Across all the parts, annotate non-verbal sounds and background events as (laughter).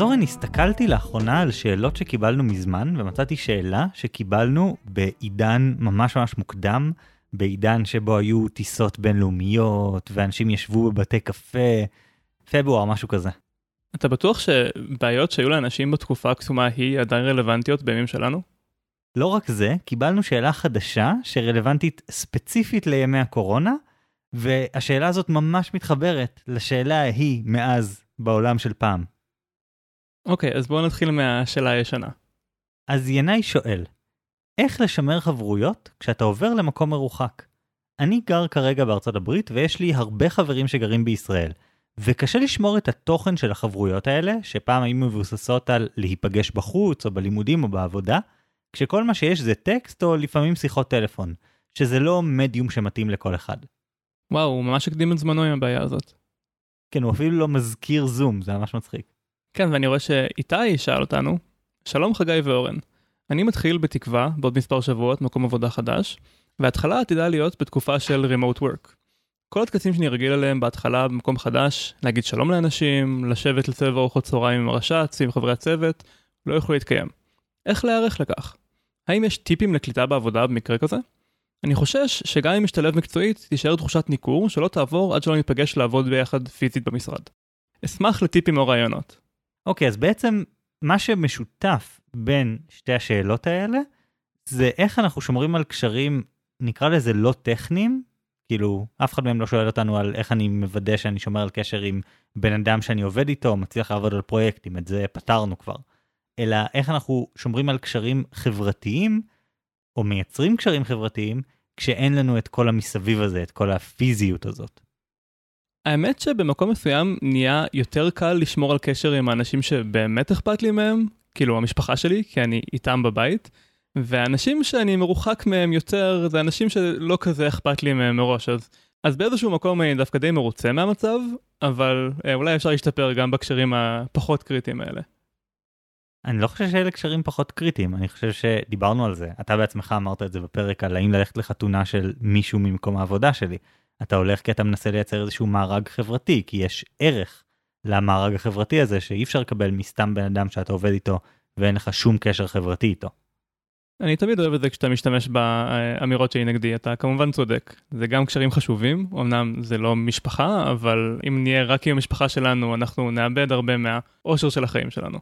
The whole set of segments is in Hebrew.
אז אורן, הסתכלתי לאחרונה על שאלות שקיבלנו מזמן, ומצאתי שאלה שקיבלנו בעידן ממש ממש מוקדם, בעידן שבו היו טיסות בינלאומיות, ואנשים ישבו בבתי קפה, פברואר, משהו כזה. אתה בטוח שבעיות שהיו לאנשים בתקופה הקסומה היא עדיין רלוונטיות בימים שלנו? לא רק זה, קיבלנו שאלה חדשה שרלוונטית ספציפית לימי הקורונה, והשאלה הזאת ממש מתחברת לשאלה ההיא מאז בעולם של פעם. אוקיי, אז בואו נתחיל מהשאלה הישנה. אז ינאי שואל, איך לשמר חברויות כשאתה עובר למקום מרוחק? אני גר כרגע בארצות הברית ויש לי הרבה חברים שגרים בישראל, וקשה לשמור את התוכן של החברויות האלה, שפעם היו מבוססות על להיפגש בחוץ או בלימודים או בעבודה, כשכל מה שיש זה טקסט או לפעמים שיחות טלפון, שזה לא מדיום שמתאים לכל אחד. וואו, הוא ממש הקדים את זמנו עם הבעיה הזאת. כן, הוא אפילו לא מזכיר זום, זה ממש מצחיק. כן, ואני רואה שאיתי שאל אותנו, שלום חגי ואורן, אני מתחיל בתקווה בעוד מספר שבועות מקום עבודה חדש, וההתחלה עתידה להיות בתקופה של remote work. כל הטקסים שאני רגיל אליהם בהתחלה במקום חדש, להגיד שלום לאנשים, לשבת לסבב ארוחות צהריים עם הרש"צ, עם חברי הצוות, לא יוכלו להתקיים. איך להיערך לכך? האם יש טיפים לקליטה בעבודה במקרה כזה? אני חושש שגם אם משתלב מקצועית, תישאר תחושת ניכור שלא תעבור עד שלא ניפגש לעבוד ביחד פיזית במשרד. אשמח לטיפים או רעיונות. אוקיי, אז בעצם מה שמשותף בין שתי השאלות האלה, זה איך אנחנו שומרים על קשרים, נקרא לזה לא טכניים, כאילו, אף אחד מהם לא שואל אותנו על איך אני מוודא שאני שומר על קשר עם בן אדם שאני עובד איתו, מצליח לעבוד על פרויקטים, את זה פתרנו כבר. אלא איך אנחנו שומרים על קשרים חברתיים, או מייצרים קשרים חברתיים, כשאין לנו את כל המסביב הזה, את כל הפיזיות הזאת. האמת שבמקום מסוים נהיה יותר קל לשמור על קשר עם האנשים שבאמת אכפת לי מהם, כאילו המשפחה שלי, כי אני איתם בבית, והאנשים שאני מרוחק מהם יותר, זה אנשים שלא כזה אכפת לי מהם מראש, אז, אז באיזשהו מקום אני דווקא די מרוצה מהמצב, אבל אה, אולי אפשר להשתפר גם בקשרים הפחות קריטיים האלה. אני לא חושב שאלה קשרים פחות קריטיים, אני חושב שדיברנו על זה. אתה בעצמך אמרת את זה בפרק על האם ללכת לחתונה של מישהו ממקום העבודה שלי. אתה הולך כי אתה מנסה לייצר איזשהו מארג חברתי, כי יש ערך למארג החברתי הזה שאי אפשר לקבל מסתם בן אדם שאתה עובד איתו ואין לך שום קשר חברתי איתו. אני תמיד אוהב את זה כשאתה משתמש באמירות שלי נגדי, אתה כמובן צודק. זה גם קשרים חשובים, אמנם זה לא משפחה, אבל אם נהיה רק עם המשפחה שלנו, אנחנו נאבד הרבה מהאושר של החיים שלנו.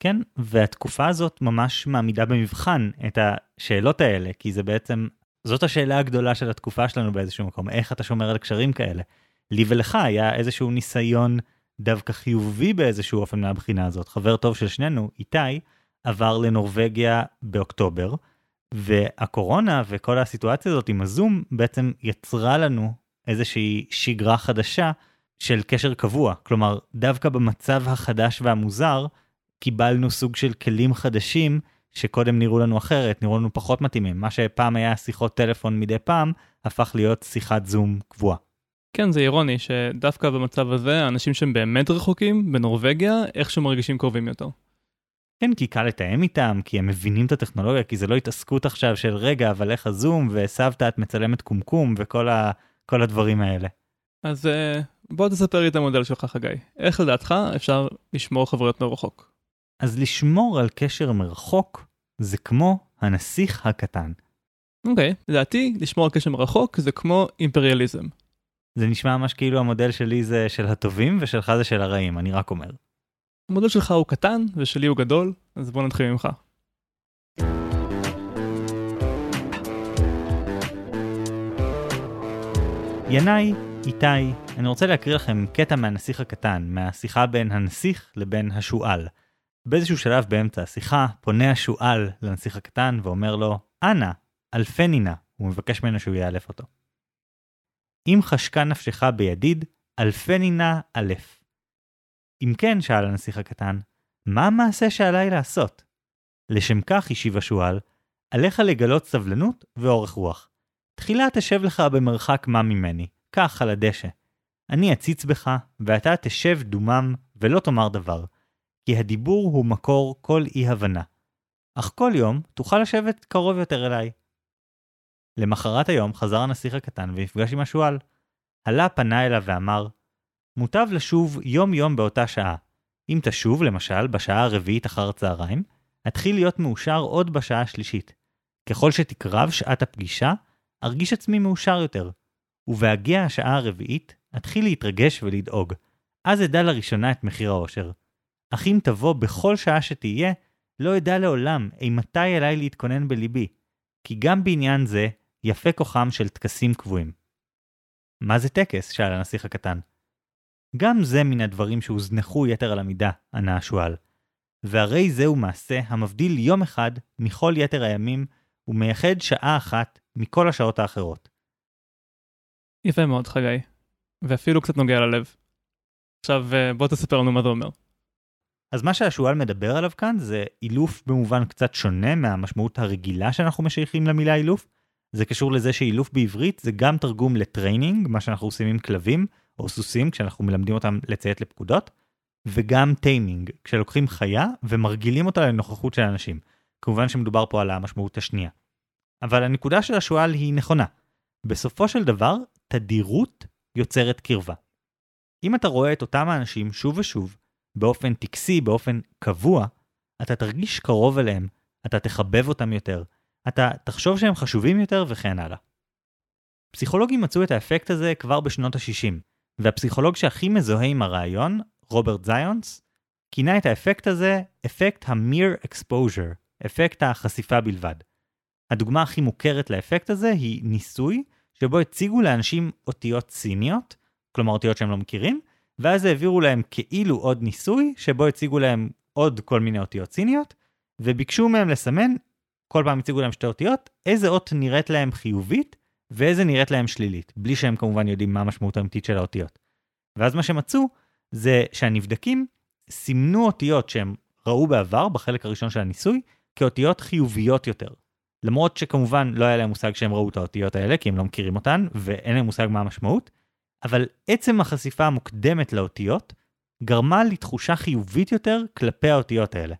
כן, והתקופה הזאת ממש מעמידה במבחן את השאלות האלה, כי זה בעצם, זאת השאלה הגדולה של התקופה שלנו באיזשהו מקום, איך אתה שומר על קשרים כאלה. לי ולך היה איזשהו ניסיון דווקא חיובי באיזשהו אופן מהבחינה הזאת. חבר טוב של שנינו, איתי, עבר לנורבגיה באוקטובר, והקורונה וכל הסיטואציה הזאת עם הזום בעצם יצרה לנו איזושהי שגרה חדשה של קשר קבוע. כלומר, דווקא במצב החדש והמוזר, קיבלנו סוג של כלים חדשים שקודם נראו לנו אחרת, נראו לנו פחות מתאימים. מה שפעם היה שיחות טלפון מדי פעם, הפך להיות שיחת זום קבועה. כן, זה אירוני שדווקא במצב הזה, האנשים שהם באמת רחוקים, בנורבגיה, איכשהו מרגישים קרובים יותר. כן, כי קל לתאם איתם, כי הם מבינים את הטכנולוגיה, כי זה לא התעסקות עכשיו של רגע, אבל איך הזום, וסבתא את מצלמת קומקום, וכל ה... כל הדברים האלה. אז אה, בוא תספר לי את המודל שלך, חגי. איך לדעתך אפשר לשמור חברויות מרחוק? אז לשמור על קשר מרחוק זה כמו הנסיך הקטן. אוקיי, okay, לדעתי לשמור על קשר מרחוק זה כמו אימפריאליזם. זה נשמע ממש כאילו המודל שלי זה של הטובים ושלך זה של הרעים, אני רק אומר. המודל שלך הוא קטן ושלי הוא גדול, אז בוא נתחיל ממך. ינאי, איתי, אני רוצה להקריא לכם קטע מהנסיך הקטן, מהשיחה בין הנסיך לבין השועל. באיזשהו שלב באמצע השיחה, פונה השועל לנסיך הקטן ואומר לו, אנא, אלפני נא, הוא מבקש ממנו שהוא יאלף אותו. אם חשקה נפשך בידיד, אלפני נא אלף. אם כן, שאל הנסיך הקטן, מה המעשה שעליי לעשות? לשם כך, השיב השועל, עליך לגלות סבלנות ואורך רוח. תחילה תשב לך במרחק מה ממני, כך על הדשא. אני אציץ בך, ואתה תשב דומם ולא תאמר דבר, כי הדיבור הוא מקור כל אי-הבנה. אך כל יום תוכל לשבת קרוב יותר אליי. למחרת היום חזר הנסיך הקטן ונפגש עם השועל. הלה פנה אליו ואמר, מוטב לשוב יום-יום באותה שעה. אם תשוב, למשל, בשעה הרביעית אחר הצהריים, אתחיל להיות מאושר עוד בשעה השלישית. ככל שתקרב שעת הפגישה, ארגיש עצמי מאושר יותר. ובהגיע השעה הרביעית, אתחיל להתרגש ולדאוג. אז אדע לראשונה את מחיר האושר. אך אם תבוא בכל שעה שתהיה, לא אדע לעולם אימתי אליי להתכונן בליבי, כי גם בעניין זה יפה כוחם של טקסים קבועים. מה זה טקס? שאל הנסיך הקטן. גם זה מן הדברים שהוזנחו יתר על המידה, ענה השועל. והרי זהו מעשה המבדיל יום אחד מכל יתר הימים, ומייחד שעה אחת מכל השעות האחרות. יפה מאוד, חגי. ואפילו קצת נוגע ללב. עכשיו אה, בוא תספר לנו מה זה אומר. אז מה שהשועל מדבר עליו כאן זה אילוף במובן קצת שונה מהמשמעות הרגילה שאנחנו משייכים למילה אילוף. זה קשור לזה שאילוף בעברית זה גם תרגום ל training, מה שאנחנו עושים עם כלבים או סוסים כשאנחנו מלמדים אותם לציית לפקודות, וגם טיימינג, כשלוקחים חיה ומרגילים אותה לנוכחות של אנשים. כמובן שמדובר פה על המשמעות השנייה. אבל הנקודה של השועל היא נכונה. בסופו של דבר, תדירות יוצרת קרבה. אם אתה רואה את אותם האנשים שוב ושוב, באופן טקסי, באופן קבוע, אתה תרגיש קרוב אליהם, אתה תחבב אותם יותר, אתה תחשוב שהם חשובים יותר וכן הלאה. פסיכולוגים מצאו את האפקט הזה כבר בשנות ה-60, והפסיכולוג שהכי מזוהה עם הרעיון, רוברט זיונס, כינה את האפקט הזה אפקט ה-mere exposure, אפקט החשיפה בלבד. הדוגמה הכי מוכרת לאפקט הזה היא ניסוי שבו הציגו לאנשים אותיות סיניות, כלומר אותיות שהם לא מכירים, ואז העבירו להם כאילו עוד ניסוי, שבו הציגו להם עוד כל מיני אותיות סיניות, וביקשו מהם לסמן, כל פעם הציגו להם שתי אותיות, איזה אות נראית להם חיובית, ואיזה נראית להם שלילית, בלי שהם כמובן יודעים מה המשמעות האמיתית של האותיות. ואז מה שמצאו, זה שהנבדקים סימנו אותיות שהם ראו בעבר, בחלק הראשון של הניסוי, כאותיות חיוביות יותר. למרות שכמובן לא היה להם מושג שהם ראו את האותיות האלה, כי הם לא מכירים אותן, ואין להם מושג מה המשמעות, אבל עצם החשיפה המוקדמת לאותיות גרמה לתחושה חיובית יותר כלפי האותיות האלה.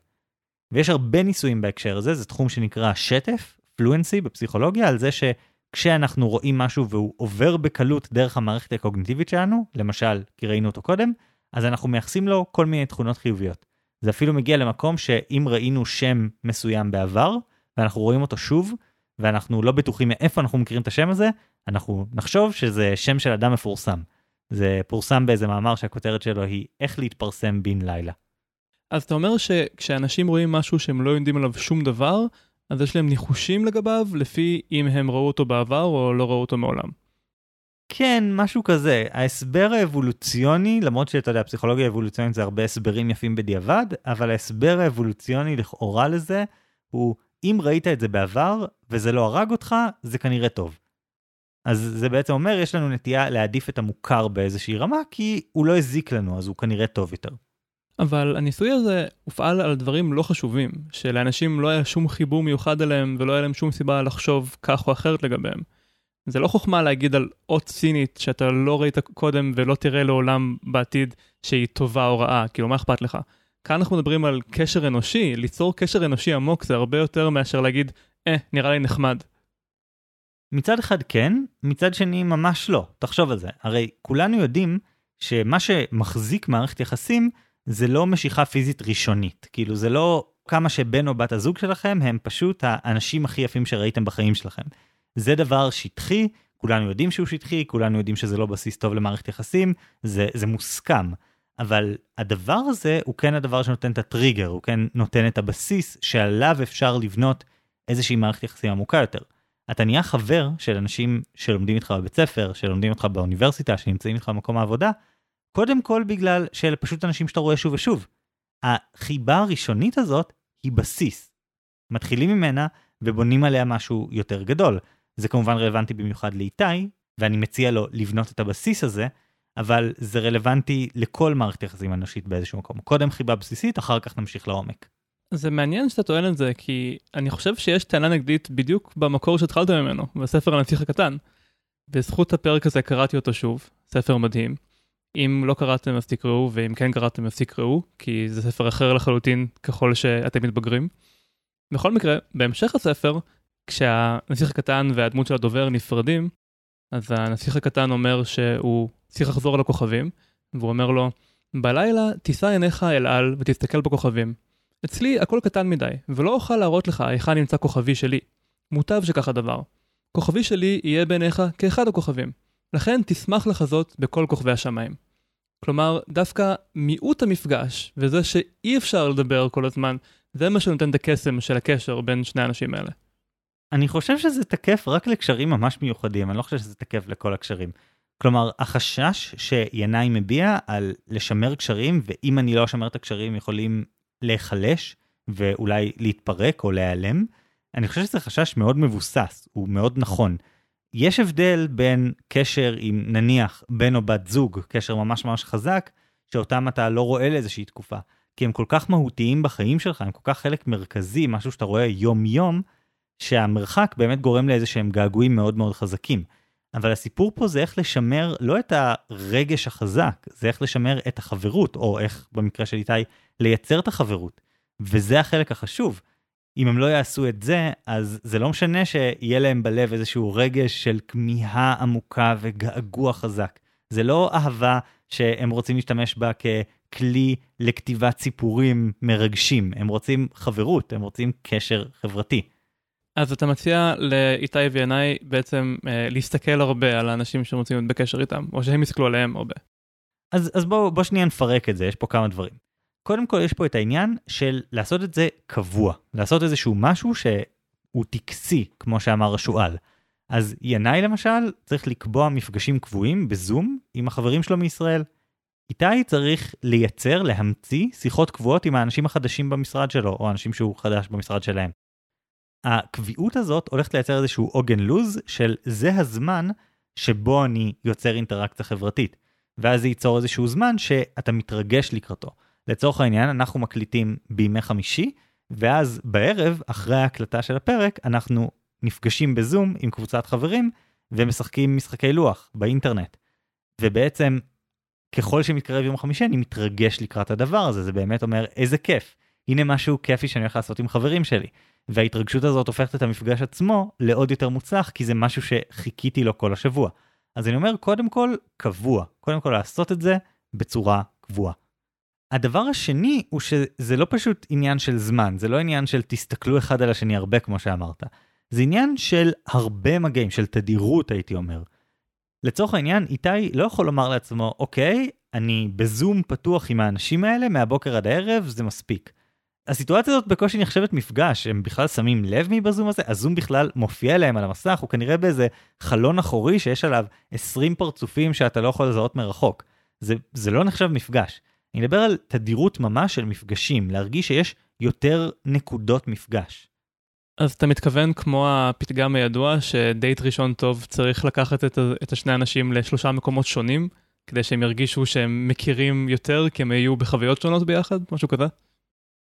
ויש הרבה ניסויים בהקשר הזה, זה תחום שנקרא שטף, פלואנסי בפסיכולוגיה, על זה שכשאנחנו רואים משהו והוא עובר בקלות דרך המערכת הקוגניטיבית שלנו, למשל, כי ראינו אותו קודם, אז אנחנו מייחסים לו כל מיני תכונות חיוביות. זה אפילו מגיע למקום שאם ראינו שם מסוים בעבר, ואנחנו רואים אותו שוב, ואנחנו לא בטוחים מאיפה אנחנו מכירים את השם הזה, אנחנו נחשוב שזה שם של אדם מפורסם. זה פורסם באיזה מאמר שהכותרת שלו היא איך להתפרסם בן לילה. אז אתה אומר שכשאנשים רואים משהו שהם לא יודעים עליו שום דבר, אז יש להם ניחושים לגביו לפי אם הם ראו אותו בעבר או לא ראו אותו מעולם. כן, משהו כזה. ההסבר האבולוציוני, למרות שאתה יודע, פסיכולוגיה אבולוציונית זה הרבה הסברים יפים בדיעבד, אבל ההסבר האבולוציוני לכאורה לזה הוא אם ראית את זה בעבר וזה לא הרג אותך, זה כנראה טוב. אז זה בעצם אומר, יש לנו נטייה להעדיף את המוכר באיזושהי רמה, כי הוא לא הזיק לנו, אז הוא כנראה טוב יותר. אבל הניסוי הזה הופעל על דברים לא חשובים, שלאנשים לא היה שום חיבור מיוחד אליהם ולא היה להם שום סיבה לחשוב כך או אחרת לגביהם. זה לא חוכמה להגיד על אות סינית שאתה לא ראית קודם ולא תראה לעולם בעתיד שהיא טובה או רעה, כאילו מה אכפת לך? כאן אנחנו מדברים על קשר אנושי, ליצור קשר אנושי עמוק זה הרבה יותר מאשר להגיד, אה, נראה לי נחמד. מצד אחד כן, מצד שני ממש לא. תחשוב על זה. הרי כולנו יודעים שמה שמחזיק מערכת יחסים זה לא משיכה פיזית ראשונית. כאילו זה לא כמה שבן או בת הזוג שלכם הם פשוט האנשים הכי יפים שראיתם בחיים שלכם. זה דבר שטחי, כולנו יודעים שהוא שטחי, כולנו יודעים שזה לא בסיס טוב למערכת יחסים, זה, זה מוסכם. אבל הדבר הזה הוא כן הדבר שנותן את הטריגר, הוא כן נותן את הבסיס שעליו אפשר לבנות איזושהי מערכת יחסים עמוקה יותר. אתה נהיה חבר של אנשים שלומדים איתך בבית ספר, שלומדים איתך באוניברסיטה, שנמצאים איתך במקום העבודה, קודם כל בגלל שאלה פשוט אנשים שאתה רואה שוב ושוב. החיבה הראשונית הזאת היא בסיס. מתחילים ממנה ובונים עליה משהו יותר גדול. זה כמובן רלוונטי במיוחד לאיתי, ואני מציע לו לבנות את הבסיס הזה, אבל זה רלוונטי לכל מערכת יחסים אנושית באיזשהו מקום. קודם חיבה בסיסית, אחר כך נמשיך לעומק. זה מעניין שאתה טוען את זה, כי אני חושב שיש טענה נגדית בדיוק במקור שהתחלת ממנו, בספר הנציח הקטן. בזכות הפרק הזה קראתי אותו שוב, ספר מדהים. אם לא קראתם אז תקראו, ואם כן קראתם אז תקראו, כי זה ספר אחר לחלוטין ככל שאתם מתבגרים. בכל מקרה, בהמשך הספר, כשהנסיך הקטן והדמות של הדובר נפרדים, אז הנסיך הקטן אומר שהוא צריך לחזור לכוכבים, והוא אומר לו, בלילה תישא עיניך אל על ותסתכל בכוכבים. אצלי הכל קטן מדי, ולא אוכל להראות לך היכן נמצא כוכבי שלי. מוטב שכך הדבר. כוכבי שלי יהיה בעיניך כאחד הכוכבים. לכן תשמח לחזות בכל כוכבי השמיים. כלומר, דווקא מיעוט המפגש, וזה שאי אפשר לדבר כל הזמן, זה מה שנותן את הקסם של הקשר בין שני האנשים האלה. אני חושב שזה תקף רק לקשרים ממש מיוחדים, אני לא חושב שזה תקף לכל הקשרים. כלומר, החשש שינאי מביע על לשמר קשרים, ואם אני לא אשמר את הקשרים יכולים להיחלש ואולי להתפרק או להיעלם, אני חושב שזה חשש מאוד מבוסס, הוא מאוד נכון. יש הבדל בין קשר עם נניח בן או בת זוג, קשר ממש ממש חזק, שאותם אתה לא רואה לאיזושהי תקופה, כי הם כל כך מהותיים בחיים שלך, הם כל כך חלק מרכזי, משהו שאתה רואה יום-יום, שהמרחק באמת גורם לאיזה שהם געגועים מאוד מאוד חזקים. אבל הסיפור פה זה איך לשמר לא את הרגש החזק, זה איך לשמר את החברות, או איך במקרה של איתי, לייצר את החברות. וזה החלק החשוב. אם הם לא יעשו את זה, אז זה לא משנה שיהיה להם בלב איזשהו רגש של כמיהה עמוקה וגעגוע חזק. זה לא אהבה שהם רוצים להשתמש בה ככלי לכתיבת סיפורים מרגשים, הם רוצים חברות, הם רוצים קשר חברתי. אז אתה מציע לאיתי וינאי בעצם אה, להסתכל הרבה על האנשים שהם רוצים להיות בקשר איתם, או שהם יסתכלו עליהם הרבה. אז, אז בואו בוא שנייה נפרק את זה, יש פה כמה דברים. קודם כל יש פה את העניין של לעשות את זה קבוע, לעשות איזשהו משהו שהוא טקסי, כמו שאמר השועל. אז ינאי למשל צריך לקבוע מפגשים קבועים בזום עם החברים שלו מישראל. איתי צריך לייצר, להמציא שיחות קבועות עם האנשים החדשים במשרד שלו, או האנשים שהוא חדש במשרד שלהם. הקביעות הזאת הולכת לייצר איזשהו עוגן לוז של זה הזמן שבו אני יוצר אינטראקציה חברתית. ואז זה ייצור איזשהו זמן שאתה מתרגש לקראתו. לצורך העניין, אנחנו מקליטים בימי חמישי, ואז בערב, אחרי ההקלטה של הפרק, אנחנו נפגשים בזום עם קבוצת חברים ומשחקים משחקי לוח באינטרנט. ובעצם, ככל שמתקרב יום חמישי, אני מתרגש לקראת הדבר הזה, זה באמת אומר, איזה כיף. הנה משהו כיפי שאני הולך לעשות עם חברים שלי. וההתרגשות הזאת הופכת את המפגש עצמו לעוד יותר מוצלח, כי זה משהו שחיכיתי לו כל השבוע. אז אני אומר, קודם כל, קבוע. קודם כל לעשות את זה בצורה קבועה. הדבר השני הוא שזה לא פשוט עניין של זמן, זה לא עניין של תסתכלו אחד על השני הרבה כמו שאמרת. זה עניין של הרבה מגעים, של תדירות הייתי אומר. לצורך העניין, איתי לא יכול לומר לעצמו, אוקיי, אני בזום פתוח עם האנשים האלה מהבוקר עד הערב, זה מספיק. הסיטואציה הזאת בקושי נחשבת מפגש, הם בכלל שמים לב מי בזום הזה? הזום בכלל מופיע להם על המסך, הוא כנראה באיזה חלון אחורי שיש עליו 20 פרצופים שאתה לא יכול לזהות מרחוק. זה, זה לא נחשב מפגש. אני מדבר על תדירות ממש של מפגשים, להרגיש שיש יותר נקודות מפגש. אז אתה מתכוון כמו הפתגם הידוע שדייט ראשון טוב צריך לקחת את, את השני אנשים לשלושה מקומות שונים, כדי שהם ירגישו שהם מכירים יותר כי הם היו בחוויות שונות ביחד, משהו כזה?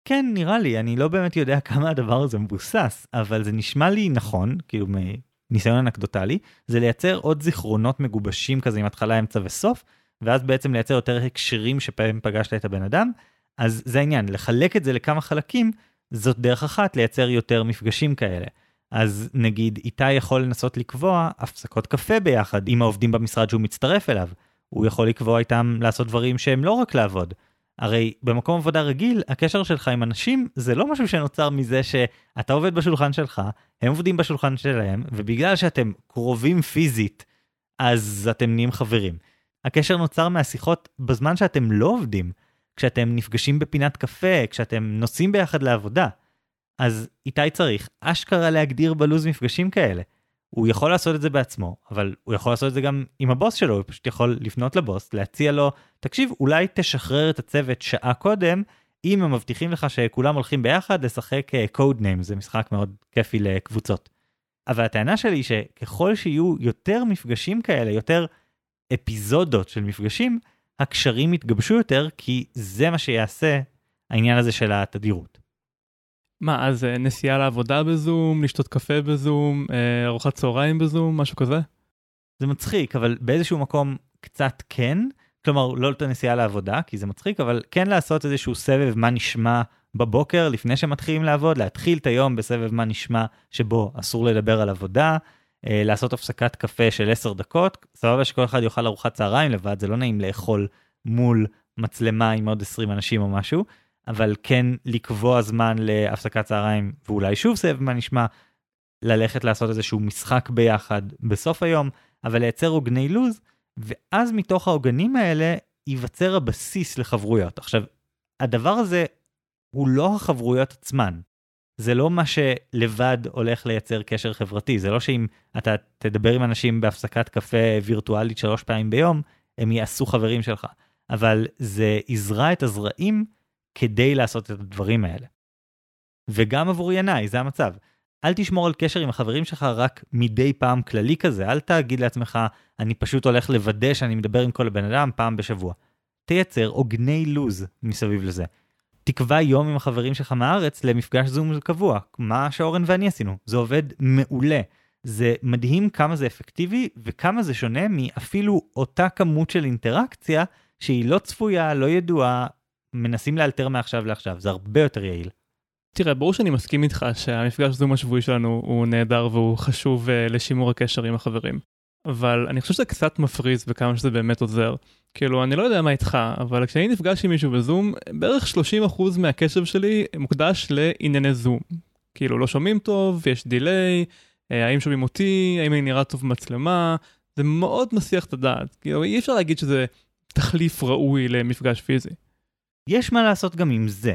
כן, נראה לי, אני לא באמת יודע (laughs) כמה הדבר הזה מבוסס, אבל זה נשמע לי נכון, כאילו מניסיון אנקדוטלי, זה לייצר עוד זיכרונות מגובשים כזה עם התחלה, אמצע וסוף, ואז בעצם לייצר יותר הקשרים שפעמים פגשת את הבן אדם, אז זה העניין, לחלק את זה לכמה חלקים, זאת דרך אחת לייצר יותר מפגשים כאלה. אז נגיד איתי יכול לנסות לקבוע הפסקות קפה ביחד עם העובדים במשרד שהוא מצטרף אליו. הוא יכול לקבוע איתם לעשות דברים שהם לא רק לעבוד. הרי במקום עבודה רגיל, הקשר שלך עם אנשים זה לא משהו שנוצר מזה שאתה עובד בשולחן שלך, הם עובדים בשולחן שלהם, ובגלל שאתם קרובים פיזית, אז אתם נהיים חברים. הקשר נוצר מהשיחות בזמן שאתם לא עובדים, כשאתם נפגשים בפינת קפה, כשאתם נוסעים ביחד לעבודה. אז איתי צריך אשכרה להגדיר בלוז מפגשים כאלה. הוא יכול לעשות את זה בעצמו, אבל הוא יכול לעשות את זה גם עם הבוס שלו, הוא פשוט יכול לפנות לבוס, להציע לו, תקשיב, אולי תשחרר את הצוות שעה קודם, אם הם מבטיחים לך שכולם הולכים ביחד לשחק קוד uh, name, זה משחק מאוד כיפי לקבוצות. אבל הטענה שלי היא שככל שיהיו יותר מפגשים כאלה, יותר אפיזודות של מפגשים, הקשרים יתגבשו יותר, כי זה מה שיעשה העניין הזה של התדירות. מה, אז אה, נסיעה לעבודה בזום, לשתות קפה בזום, אה, ארוחת צהריים בזום, משהו כזה? זה מצחיק, אבל באיזשהו מקום קצת כן. כלומר, לא את הנסיעה לעבודה, כי זה מצחיק, אבל כן לעשות איזשהו סבב מה נשמע בבוקר לפני שמתחילים לעבוד, להתחיל את היום בסבב מה נשמע שבו אסור לדבר על עבודה, אה, לעשות הפסקת קפה של 10 דקות, סבבה שכל אחד יאכל ארוחת צהריים לבד, זה לא נעים לאכול מול מצלמה עם עוד 20 אנשים או משהו, אבל כן לקבוע זמן להפסקת צהריים ואולי שוב סבב מה נשמע, ללכת לעשות איזשהו משחק ביחד בסוף היום, אבל לייצר עוגני לוז, ואז מתוך העוגנים האלה ייווצר הבסיס לחברויות. עכשיו, הדבר הזה הוא לא החברויות עצמן. זה לא מה שלבד הולך לייצר קשר חברתי, זה לא שאם אתה תדבר עם אנשים בהפסקת קפה וירטואלית שלוש פעמים ביום, הם יעשו חברים שלך. אבל זה יזרע את הזרעים כדי לעשות את הדברים האלה. וגם עבור ינאי, זה המצב. אל תשמור על קשר עם החברים שלך רק מדי פעם כללי כזה, אל תגיד לעצמך, אני פשוט הולך לוודא שאני מדבר עם כל בן אדם פעם בשבוע. תייצר עוגני לוז מסביב לזה. תקבע יום עם החברים שלך מהארץ למפגש זום קבוע, מה שאורן ואני עשינו, זה עובד מעולה. זה מדהים כמה זה אפקטיבי וכמה זה שונה מאפילו אותה כמות של אינטראקציה שהיא לא צפויה, לא ידועה, מנסים לאלתר מעכשיו לעכשיו, זה הרבה יותר יעיל. תראה, ברור שאני מסכים איתך שהמפגש זום השבועי שלנו הוא נהדר והוא חשוב uh, לשימור הקשר עם החברים. אבל אני חושב שזה קצת מפריז בכמה שזה באמת עוזר. כאילו, אני לא יודע מה איתך, אבל כשאני נפגש עם מישהו בזום, בערך 30% מהקשב שלי מוקדש לענייני זום. כאילו, לא שומעים טוב, יש דיליי, אה, האם שומעים אותי, האם אני נראה טוב במצלמה, זה מאוד מסיח את הדעת. כאילו, אי אפשר להגיד שזה תחליף ראוי למפגש פיזי. יש מה לעשות גם עם זה.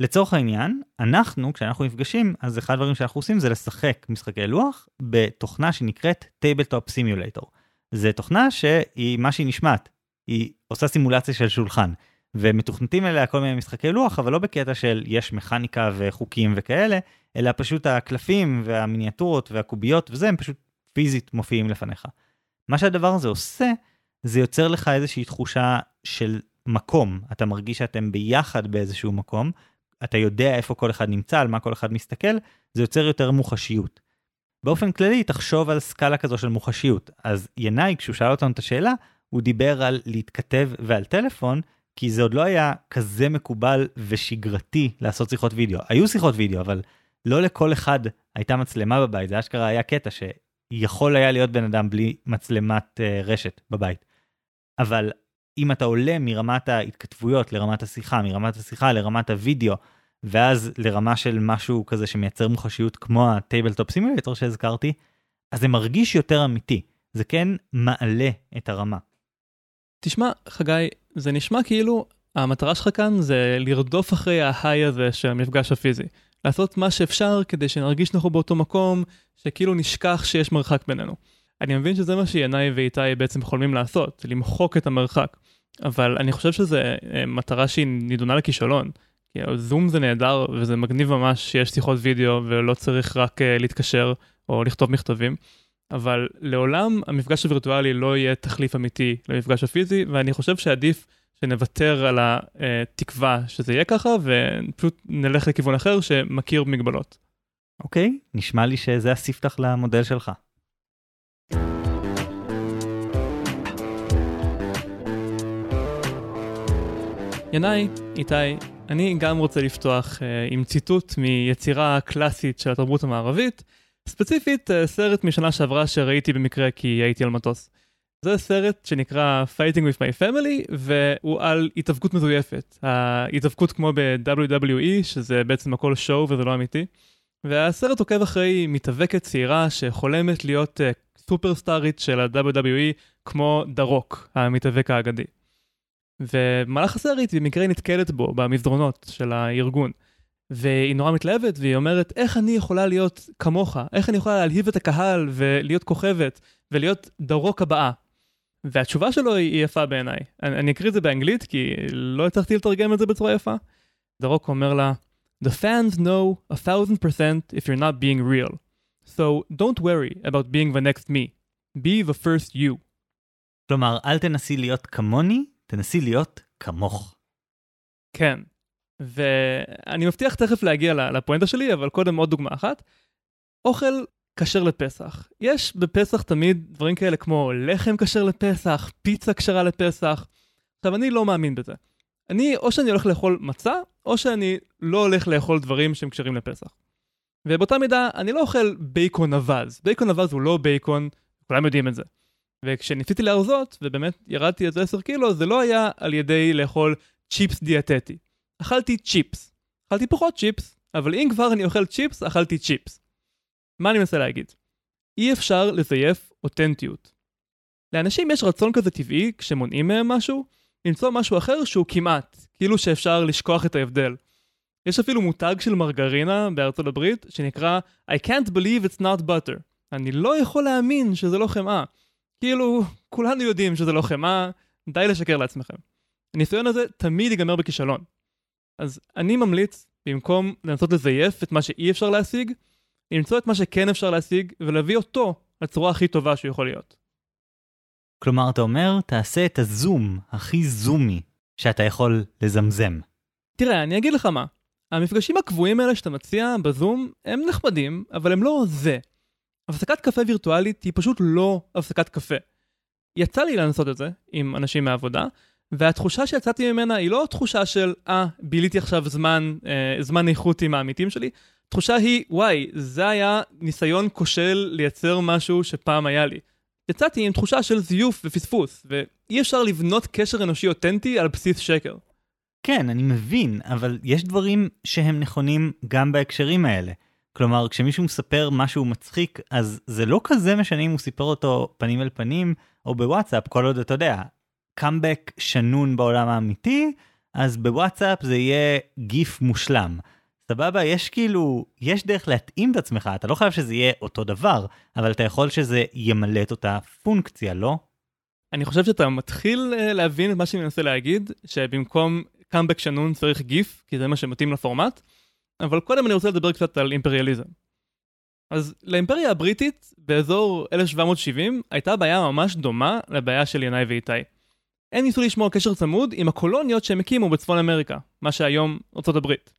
לצורך העניין, אנחנו, כשאנחנו נפגשים, אז אחד הדברים שאנחנו עושים זה לשחק משחקי לוח בתוכנה שנקראת Tabletop Simulator. זה תוכנה שהיא מה שהיא נשמעת, היא עושה סימולציה של שולחן. ומתוכנתים אליה כל מיני משחקי לוח, אבל לא בקטע של יש מכניקה וחוקים וכאלה, אלא פשוט הקלפים והמיניאטורות והקוביות וזה, הם פשוט פיזית מופיעים לפניך. מה שהדבר הזה עושה, זה יוצר לך איזושהי תחושה של מקום. אתה מרגיש שאתם ביחד באיזשהו מקום, אתה יודע איפה כל אחד נמצא, על מה כל אחד מסתכל, זה יוצר יותר מוחשיות. באופן כללי, תחשוב על סקאלה כזו של מוחשיות. אז ינאי, כשהוא שאל אותנו את השאלה, הוא דיבר על להתכתב ועל טלפון, כי זה עוד לא היה כזה מקובל ושגרתי לעשות שיחות וידאו. היו שיחות וידאו, אבל לא לכל אחד הייתה מצלמה בבית, זה אשכרה היה קטע שיכול היה להיות בן אדם בלי מצלמת uh, רשת בבית. אבל אם אתה עולה מרמת ההתכתבויות לרמת השיחה, מרמת השיחה לרמת הוידאו, ואז לרמה של משהו כזה שמייצר מוחשיות כמו ה Tabletop Simulator שהזכרתי, אז זה מרגיש יותר אמיתי. זה כן מעלה את הרמה. תשמע, חגי, זה נשמע כאילו המטרה שלך כאן זה לרדוף אחרי ה high הזה של המפגש הפיזי. לעשות מה שאפשר כדי שנרגיש אנחנו באותו מקום, שכאילו נשכח שיש מרחק בינינו. אני מבין שזה מה שינאי ואיתי בעצם חולמים לעשות, למחוק את המרחק. אבל אני חושב שזו אה, מטרה שהיא נידונה לכישלון. כי זום זה נהדר וזה מגניב ממש שיש שיחות וידאו ולא צריך רק uh, להתקשר או לכתוב מכתבים. אבל לעולם המפגש הווירטואלי לא יהיה תחליף אמיתי למפגש הפיזי, ואני חושב שעדיף שנוותר על התקווה שזה יהיה ככה, ופשוט נלך לכיוון אחר שמכיר מגבלות. אוקיי, okay, נשמע לי שזה הספתח למודל שלך. ינאי, איתי, אני גם רוצה לפתוח uh, עם ציטוט מיצירה קלאסית של התרבות המערבית, ספציפית uh, סרט משנה שעברה שראיתי במקרה כי הייתי על מטוס. זה סרט שנקרא Fighting with my family והוא על התאבקות מזויפת. ההתאבקות כמו ב-WWE שזה בעצם הכל שואו וזה לא אמיתי. והסרט עוקב אחרי מתאבקת צעירה שחולמת להיות uh, סופרסטארית של ה-WWE כמו דה רוק, המתאבק האגדי. ובמהלך הסרט היא במקרה נתקלת בו במסדרונות של הארגון. והיא נורא מתלהבת והיא אומרת איך אני יכולה להיות כמוך, איך אני יכולה להלהיב את הקהל ולהיות כוכבת ולהיות דרוק הבאה. והתשובה שלו היא יפה בעיניי. אני, אני אקריא את זה באנגלית כי לא הצלחתי לתרגם את זה בצורה יפה. דרוק אומר לה The fans know a thousand percent if you're not being real. So don't worry about being the next me. Be the first you. כלומר, אל תנסי להיות כמוני, תנסי להיות כמוך. כן, ואני מבטיח תכף להגיע לפואנטה שלי, אבל קודם עוד דוגמה אחת. אוכל כשר לפסח. יש בפסח תמיד דברים כאלה כמו לחם כשר לפסח, פיצה כשרה לפסח. עכשיו, אני לא מאמין בזה. אני, או שאני הולך לאכול מצה, או שאני לא הולך לאכול דברים שהם כשרים לפסח. ובאותה מידה, אני לא אוכל בייקון אווז. בייקון אווז הוא לא בייקון, כולם יודעים את זה. וכשניסיתי להרזות, ובאמת ירדתי איזה 10 קילו, זה לא היה על ידי לאכול צ'יפס דיאטטי. אכלתי צ'יפס. אכלתי פחות צ'יפס, אבל אם כבר אני אוכל צ'יפס, אכלתי צ'יפס. מה אני מנסה להגיד? אי אפשר לזייף אותנטיות. לאנשים יש רצון כזה טבעי, כשמונעים מהם משהו, למצוא משהו אחר שהוא כמעט, כאילו שאפשר לשכוח את ההבדל. יש אפילו מותג של מרגרינה בארצות הברית, שנקרא I can't believe it's not butter. אני לא יכול להאמין שזה לא חמאה. כאילו, כולנו יודעים שזה לא חמאה, די לשקר לעצמכם. הניסיון הזה תמיד ייגמר בכישלון. אז אני ממליץ, במקום לנסות לזייף את מה שאי אפשר להשיג, למצוא את מה שכן אפשר להשיג, ולהביא אותו לצורה הכי טובה שהוא יכול להיות. כלומר, אתה אומר, תעשה את הזום הכי זומי שאתה יכול לזמזם. תראה, אני אגיד לך מה. המפגשים הקבועים האלה שאתה מציע בזום, הם נחמדים, אבל הם לא זה. הפסקת קפה וירטואלית היא פשוט לא הפסקת קפה. יצא לי לנסות את זה עם אנשים מהעבודה, והתחושה שיצאתי ממנה היא לא תחושה של, אה, ביליתי עכשיו זמן, אה, זמן איכות עם העמיתים שלי, התחושה היא, וואי, זה היה ניסיון כושל לייצר משהו שפעם היה לי. יצאתי עם תחושה של זיוף ופספוס, ואי אפשר לבנות קשר אנושי אותנטי על בסיס שקר. כן, אני מבין, אבל יש דברים שהם נכונים גם בהקשרים האלה. כלומר, כשמישהו מספר משהו מצחיק, אז זה לא כזה משנה אם הוא סיפר אותו פנים אל פנים, או בוואטסאפ, כל עוד אתה יודע, קאמבק שנון בעולם האמיתי, אז בוואטסאפ זה יהיה גיף מושלם. סבבה, יש כאילו, יש דרך להתאים את עצמך, אתה לא חייב שזה יהיה אותו דבר, אבל אתה יכול שזה ימלא את אותה פונקציה, לא? אני חושב שאתה מתחיל אה, להבין את מה שאני מנסה להגיד, שבמקום קאמבק שנון צריך גיף, כי זה מה שמתאים לפורמט, אבל קודם אני רוצה לדבר קצת על אימפריאליזם. אז לאימפריה הבריטית, באזור 1770, הייתה בעיה ממש דומה לבעיה של ינאי ואיתי. הם ניסו לשמור קשר צמוד עם הקולוניות שהם הקימו בצפון אמריקה, מה שהיום ארצות הברית.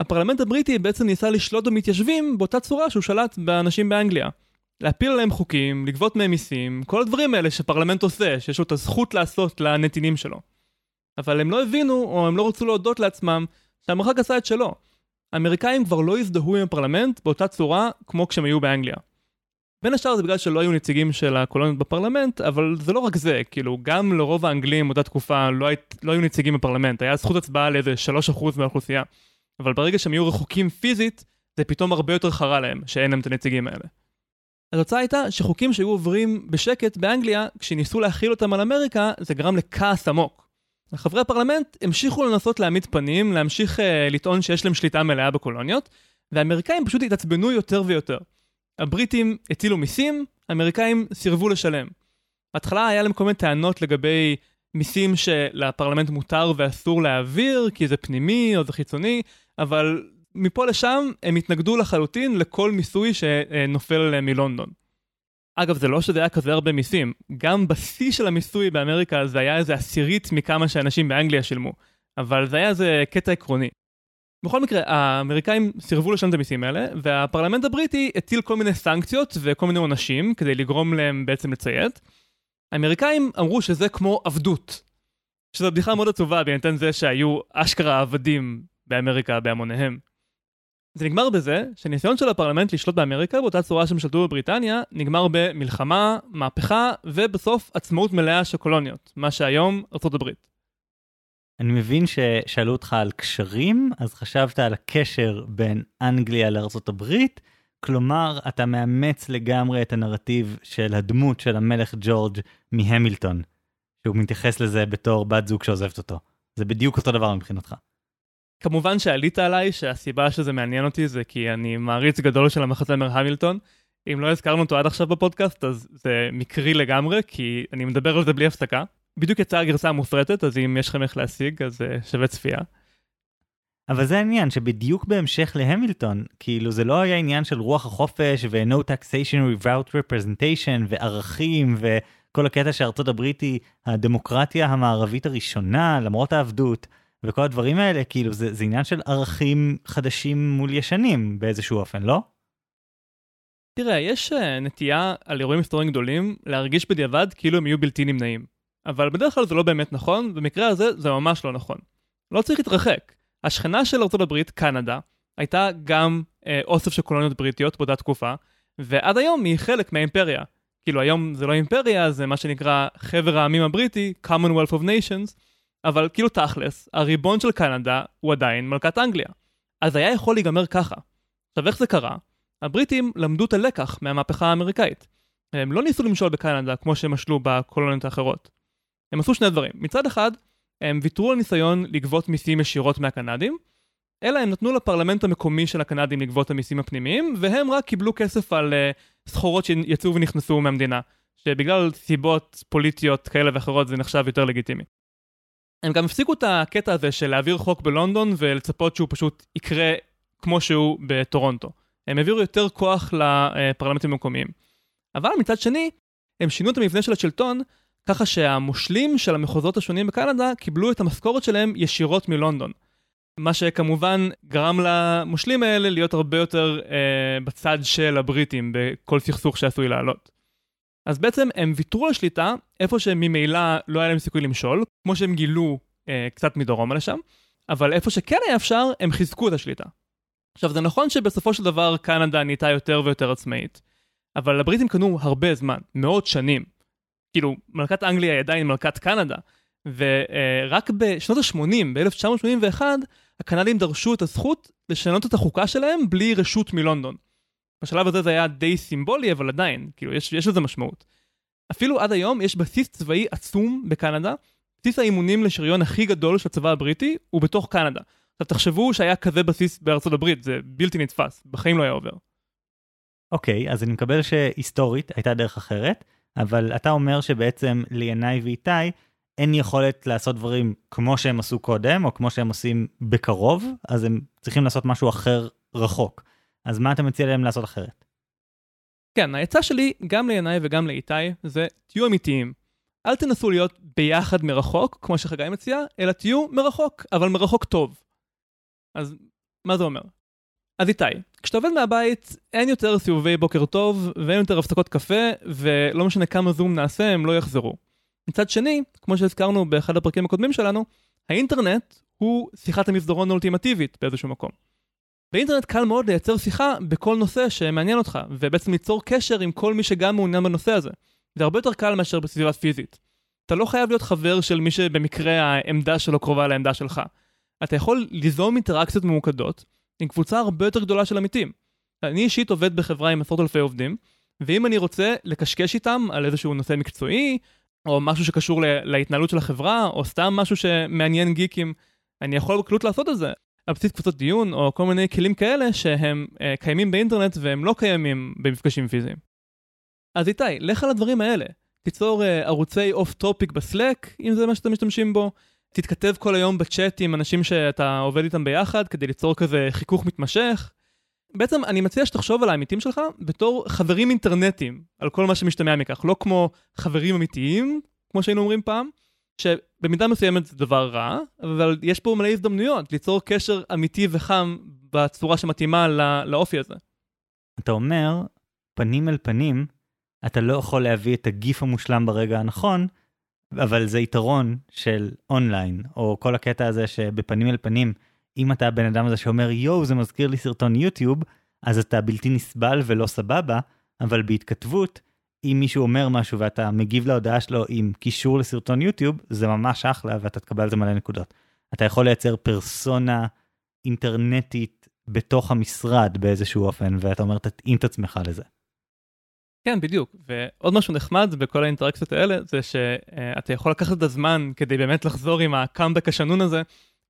הפרלמנט הבריטי בעצם ניסה לשלוט במתיישבים באותה צורה שהוא שלט באנשים באנגליה. להפיל עליהם חוקים, לגבות מהם מיסים, כל הדברים האלה שפרלמנט עושה, שיש לו את הזכות לעשות לנתינים שלו. אבל הם לא הבינו, או הם לא רצו להודות לעצמם, שהמרחק עשה את שלו. האמריקאים כבר לא הזדהו עם הפרלמנט באותה צורה כמו כשהם היו באנגליה. בין השאר זה בגלל שלא היו נציגים של הקולוניות בפרלמנט, אבל זה לא רק זה, כאילו, גם לרוב האנגלים באותה תקופה לא, היית, לא היו נציגים בפרלמנט, היה זכות הצבעה לאיזה 3% מהאוכלוסייה. אבל ברגע שהם יהיו רחוקים פיזית, זה פתאום הרבה יותר חרה להם, שאין להם את הנציגים האלה. התוצאה הייתה שחוקים שהיו עוברים בשקט באנגליה, כשניסו להכיל אותם על אמריקה, זה גרם לכעס עמוק. חברי הפרלמנט המשיכו לנסות להעמיד פנים, להמשיך uh, לטעון שיש להם שליטה מלאה בקולוניות, והאמריקאים פשוט התעצבנו יותר ויותר. הבריטים הטילו מיסים, האמריקאים סירבו לשלם. בהתחלה היה להם כל מיני טענות לגבי מיסים שלפרלמנט מותר ואסור להעביר, כי זה פנימי או זה חיצוני, אבל מפה לשם הם התנגדו לחלוטין לכל מיסוי שנופל עליהם מלונדון. אגב, זה לא שזה היה כזה הרבה מיסים, גם בשיא של המיסוי באמריקה זה היה איזה עשירית מכמה שאנשים באנגליה שילמו, אבל זה היה איזה קטע עקרוני. בכל מקרה, האמריקאים סירבו לשלם את המיסים האלה, והפרלמנט הבריטי הטיל כל מיני סנקציות וכל מיני עונשים כדי לגרום להם בעצם לציית. האמריקאים אמרו שזה כמו עבדות. שזו בדיחה מאוד עצובה בהינתן זה שהיו אשכרה עבדים באמריקה בהמוניהם. זה נגמר בזה שניסיון של הפרלמנט לשלוט באמריקה באותה צורה שהם שלטו בבריטניה נגמר במלחמה, מהפכה ובסוף עצמאות מלאה של קולוניות, מה שהיום ארצות הברית. אני מבין ששאלו אותך על קשרים, אז חשבת על הקשר בין אנגליה לארצות הברית, כלומר אתה מאמץ לגמרי את הנרטיב של הדמות של המלך ג'ורג' מהמילטון, שהוא מתייחס לזה בתור בת זוג שעוזבת אותו. זה בדיוק אותו דבר מבחינתך. כמובן שעלית עליי שהסיבה שזה מעניין אותי זה כי אני מעריץ גדול של המחזמר המילטון. אם לא הזכרנו אותו עד עכשיו בפודקאסט אז זה מקרי לגמרי כי אני מדבר על זה בלי הפסקה. בדיוק יצאה הגרסה המופרטת אז אם יש לכם איך להשיג אז uh, שווה צפייה. אבל זה העניין שבדיוק בהמשך להמילטון כאילו זה לא היה עניין של רוח החופש ו-no taxation without representation וערכים וכל הקטע שארצות הברית היא הדמוקרטיה המערבית הראשונה למרות העבדות. וכל הדברים האלה, כאילו, זה, זה עניין של ערכים חדשים מול ישנים באיזשהו אופן, לא? תראה, יש uh, נטייה על אירועים היסטוריים גדולים להרגיש בדיעבד כאילו הם יהיו בלתי נמנעים. אבל בדרך כלל זה לא באמת נכון, במקרה הזה זה ממש לא נכון. לא צריך להתרחק. השכנה של ארה"ב, קנדה, הייתה גם uh, אוסף של קולוניות בריטיות באותה תקופה, ועד היום היא חלק מהאימפריה. כאילו היום זה לא אימפריה, זה מה שנקרא חבר העמים הבריטי, commonwealth of nations, אבל כאילו תכלס, הריבון של קנדה הוא עדיין מלכת אנגליה. אז היה יכול להיגמר ככה. עכשיו איך זה קרה? הבריטים למדו את הלקח מהמהפכה האמריקאית. הם לא ניסו למשול בקנדה כמו שהם משלו בקולוניות האחרות. הם עשו שני דברים. מצד אחד, הם ויתרו על ניסיון לגבות מיסים ישירות מהקנדים, אלא הם נתנו לפרלמנט המקומי של הקנדים לגבות את המיסים הפנימיים, והם רק קיבלו כסף על uh, סחורות שיצאו ונכנסו מהמדינה, שבגלל סיבות פוליטיות כאלה ואחרות זה נחשב יותר לגיטימי. הם גם הפסיקו את הקטע הזה של להעביר חוק בלונדון ולצפות שהוא פשוט יקרה כמו שהוא בטורונטו. הם העבירו יותר כוח לפרלמנטים המקומיים. אבל מצד שני, הם שינו את המבנה של השלטון ככה שהמושלים של המחוזות השונים בקנדה קיבלו את המשכורת שלהם ישירות מלונדון. מה שכמובן גרם למושלים האלה להיות הרבה יותר אה, בצד של הבריטים בכל סכסוך שעשוי לעלות. אז בעצם הם ויתרו על שליטה איפה שהם ממילא לא היה להם סיכוי למשול, כמו שהם גילו אה, קצת מדרומה לשם, אבל איפה שכן היה אפשר, הם חיזקו את השליטה. עכשיו זה נכון שבסופו של דבר קנדה נהייתה יותר ויותר עצמאית, אבל הבריטים קנו הרבה זמן, מאות שנים. כאילו, מלכת אנגליה היא עדיין מלכת קנדה, ורק בשנות ה-80, ב-1981, הקנדים דרשו את הזכות לשנות את החוקה שלהם בלי רשות מלונדון. בשלב הזה זה היה די סימבולי, אבל עדיין, כאילו, יש, יש לזה משמעות. אפילו עד היום יש בסיס צבאי עצום בקנדה, בסיס האימונים לשריון הכי גדול של הצבא הבריטי הוא בתוך קנדה. עכשיו תחשבו שהיה כזה בסיס בארצות הברית, זה בלתי נתפס, בחיים לא היה עובר. אוקיי, okay, אז אני מקבל שהיסטורית הייתה דרך אחרת, אבל אתה אומר שבעצם לינאי ואיתי אין יכולת לעשות דברים כמו שהם עשו קודם, או כמו שהם עושים בקרוב, אז הם צריכים לעשות משהו אחר רחוק. אז מה אתה מציע להם לעשות אחרת? כן, העצה שלי, גם לינאי וגם לאיתי, זה תהיו אמיתיים. אל תנסו להיות ביחד מרחוק, כמו שחגי מציע, אלא תהיו מרחוק, אבל מרחוק טוב. אז מה זה אומר? אז איתי, כשאתה עובד מהבית, אין יותר סיבובי בוקר טוב, ואין יותר הפסקות קפה, ולא משנה כמה זום נעשה, הם לא יחזרו. מצד שני, כמו שהזכרנו באחד הפרקים הקודמים שלנו, האינטרנט הוא שיחת המסדרון האולטימטיבית באיזשהו מקום. באינטרנט קל מאוד לייצר שיחה בכל נושא שמעניין אותך, ובעצם ליצור קשר עם כל מי שגם מעוניין בנושא הזה. זה הרבה יותר קל מאשר בסביבה פיזית. אתה לא חייב להיות חבר של מי שבמקרה העמדה שלו קרובה לעמדה שלך. אתה יכול ליזום אינטראקציות ממוקדות עם קבוצה הרבה יותר גדולה של עמיתים. אני אישית עובד בחברה עם עשרות אלפי עובדים, ואם אני רוצה לקשקש איתם על איזשהו נושא מקצועי, או משהו שקשור להתנהלות של החברה, או סתם משהו שמעניין גיקים, אני יכול בקלות לעשות את זה. על בסיס קבוצות דיון, או כל מיני כלים כאלה שהם uh, קיימים באינטרנט והם לא קיימים במפגשים פיזיים. אז איתי, לך על הדברים האלה. תיצור אה, ערוצי off topic ב Slack, אם זה מה שאתם משתמשים בו. תתכתב כל היום בצ'אט עם אנשים שאתה עובד איתם ביחד, כדי ליצור כזה חיכוך מתמשך. בעצם אני מציע שתחשוב על העמיתים שלך בתור חברים אינטרנטיים, על כל מה שמשתמע מכך, לא כמו חברים אמיתיים, כמו שהיינו אומרים פעם, שבמידה מסוימת זה דבר רע, אבל יש פה מלא הזדמנויות ליצור קשר אמיתי וחם בצורה שמתאימה לא, לאופי הזה. אתה אומר, פנים אל פנים, אתה לא יכול להביא את הגיף המושלם ברגע הנכון, אבל זה יתרון של אונליין, או כל הקטע הזה שבפנים אל פנים, אם אתה הבן אדם הזה שאומר יואו זה מזכיר לי סרטון יוטיוב, אז אתה בלתי נסבל ולא סבבה, אבל בהתכתבות, אם מישהו אומר משהו ואתה מגיב להודעה שלו עם קישור לסרטון יוטיוב, זה ממש אחלה ואתה תקבל על זה מלא נקודות. אתה יכול לייצר פרסונה אינטרנטית בתוך המשרד באיזשהו אופן, ואתה אומר תתאים את עצמך לזה. כן, בדיוק. ועוד משהו נחמד בכל האינטראקציות האלה, זה שאתה יכול לקחת את הזמן כדי באמת לחזור עם הקאמבק השנון הזה.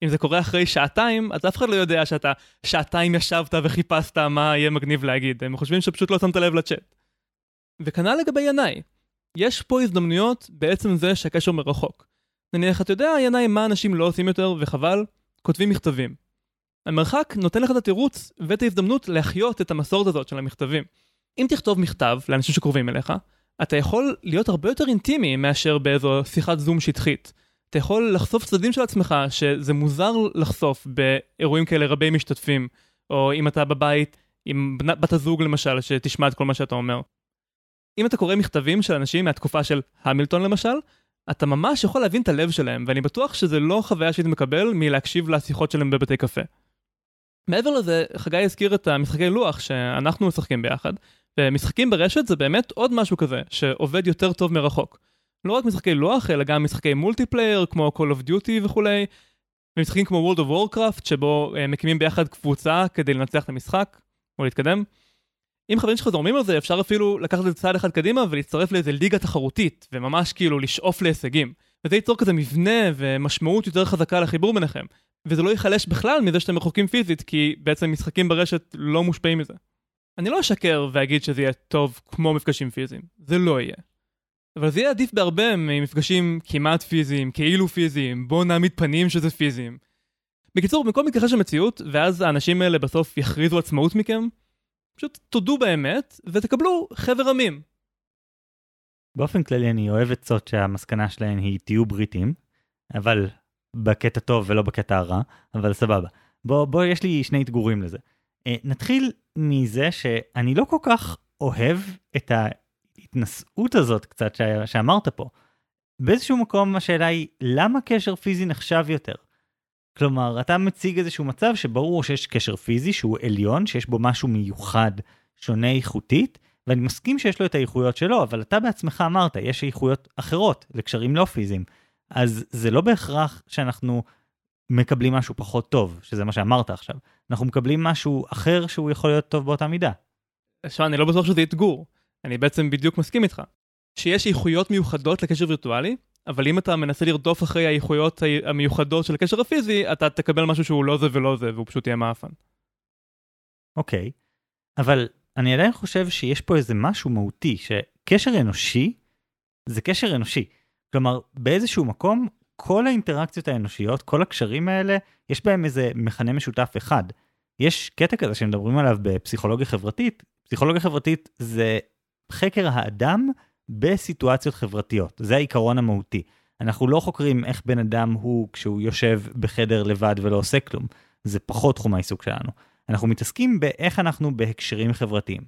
אם זה קורה אחרי שעתיים, אז אף אחד לא יודע שאתה שעתיים ישבת וחיפשת מה יהיה מגניב להגיד. הם חושבים שפשוט לא שמת לב לצ'אט. וכנ"ל לגבי ינאי. יש פה הזדמנויות בעצם זה שהקשר מרחוק. נניח, אתה יודע, ינאי, מה אנשים לא עושים יותר, וחבל? כותבים מכתבים. המרחק נותן לך את התירוץ ואת ההזדמנות להחיות את המסורת הזאת של המכתבים. אם תכתוב מכתב לאנשים שקרובים אליך, אתה יכול להיות הרבה יותר אינטימי מאשר באיזו שיחת זום שטחית. אתה יכול לחשוף צדדים של עצמך שזה מוזר לחשוף באירועים כאלה רבי משתתפים, או אם אתה בבית עם בת הזוג למשל, שתשמע את כל מה שאתה אומר. אם אתה קורא מכתבים של אנשים מהתקופה של המילטון למשל, אתה ממש יכול להבין את הלב שלהם, ואני בטוח שזה לא חוויה שהייתי מקבל מלהקשיב לשיחות שלהם בבתי קפה. מעבר לזה, חגי הזכיר את המשחקי לוח שאנחנו משחקים ביחד, ומשחקים ברשת זה באמת עוד משהו כזה, שעובד יותר טוב מרחוק. לא רק משחקי לוח, אלא גם משחקי מולטיפלייר, כמו Call of Duty וכולי, ומשחקים כמו World of Warcraft, שבו uh, מקימים ביחד קבוצה כדי לנצח את המשחק, או להתקדם. אם חברים שלך זורמים על זה, אפשר אפילו לקחת את זה צעד אחד קדימה ולהצטרף לאיזה ליגה תחרותית, וממש כאילו לשאוף להישגים. וזה ייצור כזה מבנה ומשמעות יותר חזקה לחיבור ביניכם. וזה לא ייחלש בכלל מזה שאתם רחוקים פיזית, כי בעצם משחקים ברשת לא מושפעים מזה. אני לא אשקר ואגיד שזה יהיה טוב כמו מפגשים פיזיים, זה לא יהיה. אבל זה יהיה עדיף בהרבה ממפגשים כמעט פיזיים, כאילו פיזיים, בואו נעמיד פנים שזה פיזיים. בקיצור, במקום מתכחש המציאות, ואז האנשים האלה בסוף יכריזו עצמאות מכם, פשוט תודו באמת, ותקבלו חבר עמים. באופן כללי אני אוהב עצות שהמסקנה שלהן היא תהיו בריטים, אבל בקטע טוב ולא בקטע הרע, אבל סבבה. בוא, בוא, יש לי שני אתגורים לזה. אה, נתחיל מזה שאני לא כל כך אוהב את ההתנשאות הזאת קצת. שאמרת פה. באיזשהו מקום השאלה היא, למה קשר פיזי נחשב יותר? כלומר, אתה מציג איזשהו מצב שברור שיש קשר פיזי שהוא עליון, שיש בו משהו מיוחד, שונה איכותית, ואני מסכים שיש לו את האיכויות שלו, אבל אתה בעצמך אמרת, יש איכויות אחרות לקשרים לא פיזיים. אז זה לא בהכרח שאנחנו מקבלים משהו פחות טוב, שזה מה שאמרת עכשיו. אנחנו מקבלים משהו אחר שהוא יכול להיות טוב באותה מידה. עכשיו, אני לא בטוח שזה אתגור. אני בעצם בדיוק מסכים איתך. שיש איכויות מיוחדות לקשר וירטואלי, אבל אם אתה מנסה לרדוף אחרי האיכויות המיוחדות של הקשר הפיזי, אתה תקבל משהו שהוא לא זה ולא זה, והוא פשוט יהיה מאפן. אוקיי, אבל אני עדיין חושב שיש פה איזה משהו מהותי, שקשר אנושי זה קשר אנושי. כלומר, באיזשהו מקום, כל האינטראקציות האנושיות, כל הקשרים האלה, יש בהם איזה מכנה משותף אחד. יש קטע כזה שמדברים עליו בפסיכולוגיה חברתית. פסיכולוגיה חברתית זה חקר האדם בסיטואציות חברתיות, זה העיקרון המהותי. אנחנו לא חוקרים איך בן אדם הוא כשהוא יושב בחדר לבד ולא עושה כלום, זה פחות תחום העיסוק שלנו. אנחנו מתעסקים באיך אנחנו בהקשרים חברתיים.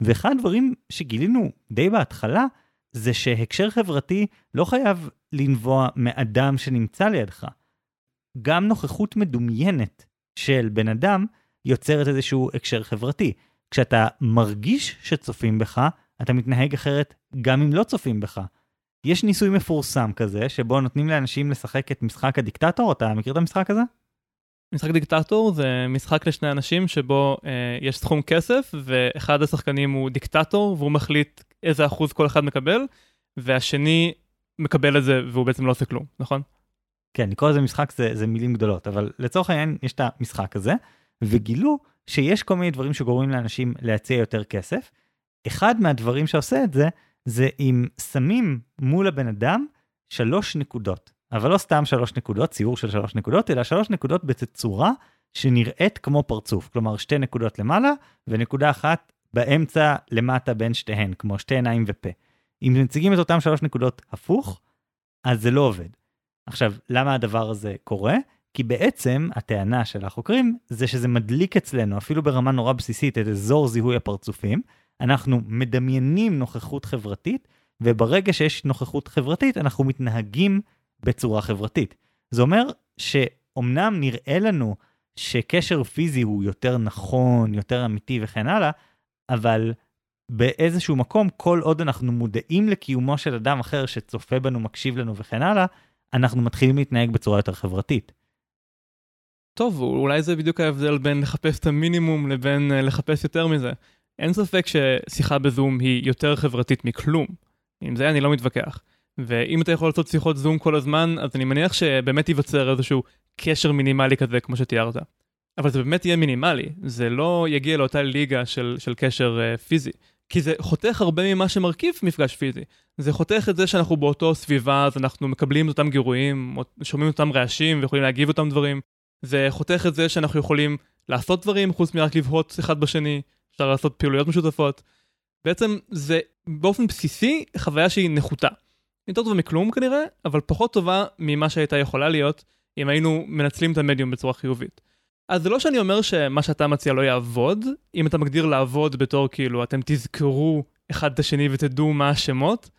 ואחד הדברים שגילינו די בהתחלה, זה שהקשר חברתי לא חייב לנבוע מאדם שנמצא לידך. גם נוכחות מדומיינת של בן אדם יוצרת איזשהו הקשר חברתי. כשאתה מרגיש שצופים בך, אתה מתנהג אחרת גם אם לא צופים בך. יש ניסוי מפורסם כזה, שבו נותנים לאנשים לשחק את משחק הדיקטטור, אתה מכיר את המשחק הזה? משחק דיקטטור זה משחק לשני אנשים שבו אה, יש סכום כסף ואחד השחקנים הוא דיקטטור והוא מחליט איזה אחוז כל אחד מקבל והשני מקבל את זה והוא בעצם לא עושה כלום, נכון? כן, לקרוא לזה משחק זה, זה מילים גדולות, אבל לצורך העניין יש את המשחק הזה, וגילו שיש כל מיני דברים שגורמים לאנשים להציע יותר כסף, אחד מהדברים שעושה את זה, זה אם שמים מול הבן אדם שלוש נקודות. אבל לא סתם שלוש נקודות, ציור של שלוש נקודות, אלא שלוש נקודות בתצורה שנראית כמו פרצוף. כלומר, שתי נקודות למעלה ונקודה אחת באמצע למטה בין שתיהן, כמו שתי עיניים ופה. אם מציגים את אותם שלוש נקודות הפוך, אז זה לא עובד. עכשיו, למה הדבר הזה קורה? כי בעצם הטענה של החוקרים זה שזה מדליק אצלנו, אפילו ברמה נורא בסיסית, את אזור זיהוי הפרצופים, אנחנו מדמיינים נוכחות חברתית, וברגע שיש נוכחות חברתית, אנחנו מתנהגים בצורה חברתית. זה אומר שאומנם נראה לנו שקשר פיזי הוא יותר נכון, יותר אמיתי וכן הלאה, אבל באיזשהו מקום, כל עוד אנחנו מודעים לקיומו של אדם אחר שצופה בנו, מקשיב לנו וכן הלאה, אנחנו מתחילים להתנהג בצורה יותר חברתית. טוב, אולי זה בדיוק ההבדל בין לחפש את המינימום לבין אה, לחפש יותר מזה. אין ספק ששיחה בזום היא יותר חברתית מכלום. עם זה אני לא מתווכח. ואם אתה יכול לעשות שיחות זום כל הזמן, אז אני מניח שבאמת ייווצר איזשהו קשר מינימלי כזה, כמו שתיארת. אבל זה באמת יהיה מינימלי, זה לא יגיע לאותה ליגה של, של קשר uh, פיזי. כי זה חותך הרבה ממה שמרכיב מפגש פיזי. זה חותך את זה שאנחנו באותו סביבה, אז אנחנו מקבלים את אותם גירויים, שומעים אותם רעשים ויכולים להגיב אותם דברים. זה חותך את זה שאנחנו יכולים לעשות דברים חוץ מרק לבהות אחד בשני, אפשר לעשות פעילויות משותפות. בעצם זה באופן בסיסי חוויה שהיא נחותה. יותר טובה מכלום כנראה, אבל פחות טובה ממה שהייתה יכולה להיות אם היינו מנצלים את המדיום בצורה חיובית. אז זה לא שאני אומר שמה שאתה מציע לא יעבוד, אם אתה מגדיר לעבוד בתור כאילו אתם תזכרו אחד את השני ותדעו מה השמות,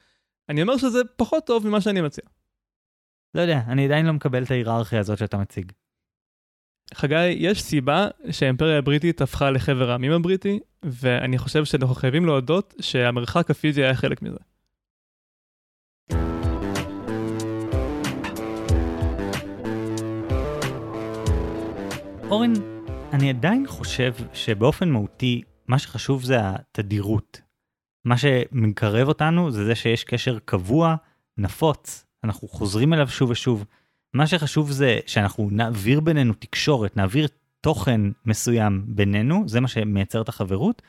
אני אומר שזה פחות טוב ממה שאני מציע. לא יודע, אני עדיין לא מקבל את ההיררכיה הזאת שאתה מציג. חגי, יש סיבה שהאימפריה הבריטית הפכה לחבר העמים הבריטי, ואני חושב שאנחנו חייבים להודות שהמרחק הפיזי היה חלק מזה. אורן, אני עדיין חושב שבאופן מהותי, מה שחשוב זה התדירות. מה שמקרב אותנו זה זה שיש קשר קבוע, נפוץ, אנחנו חוזרים אליו שוב ושוב. מה שחשוב זה שאנחנו נעביר בינינו תקשורת, נעביר תוכן מסוים בינינו, זה מה שמייצר את החברות,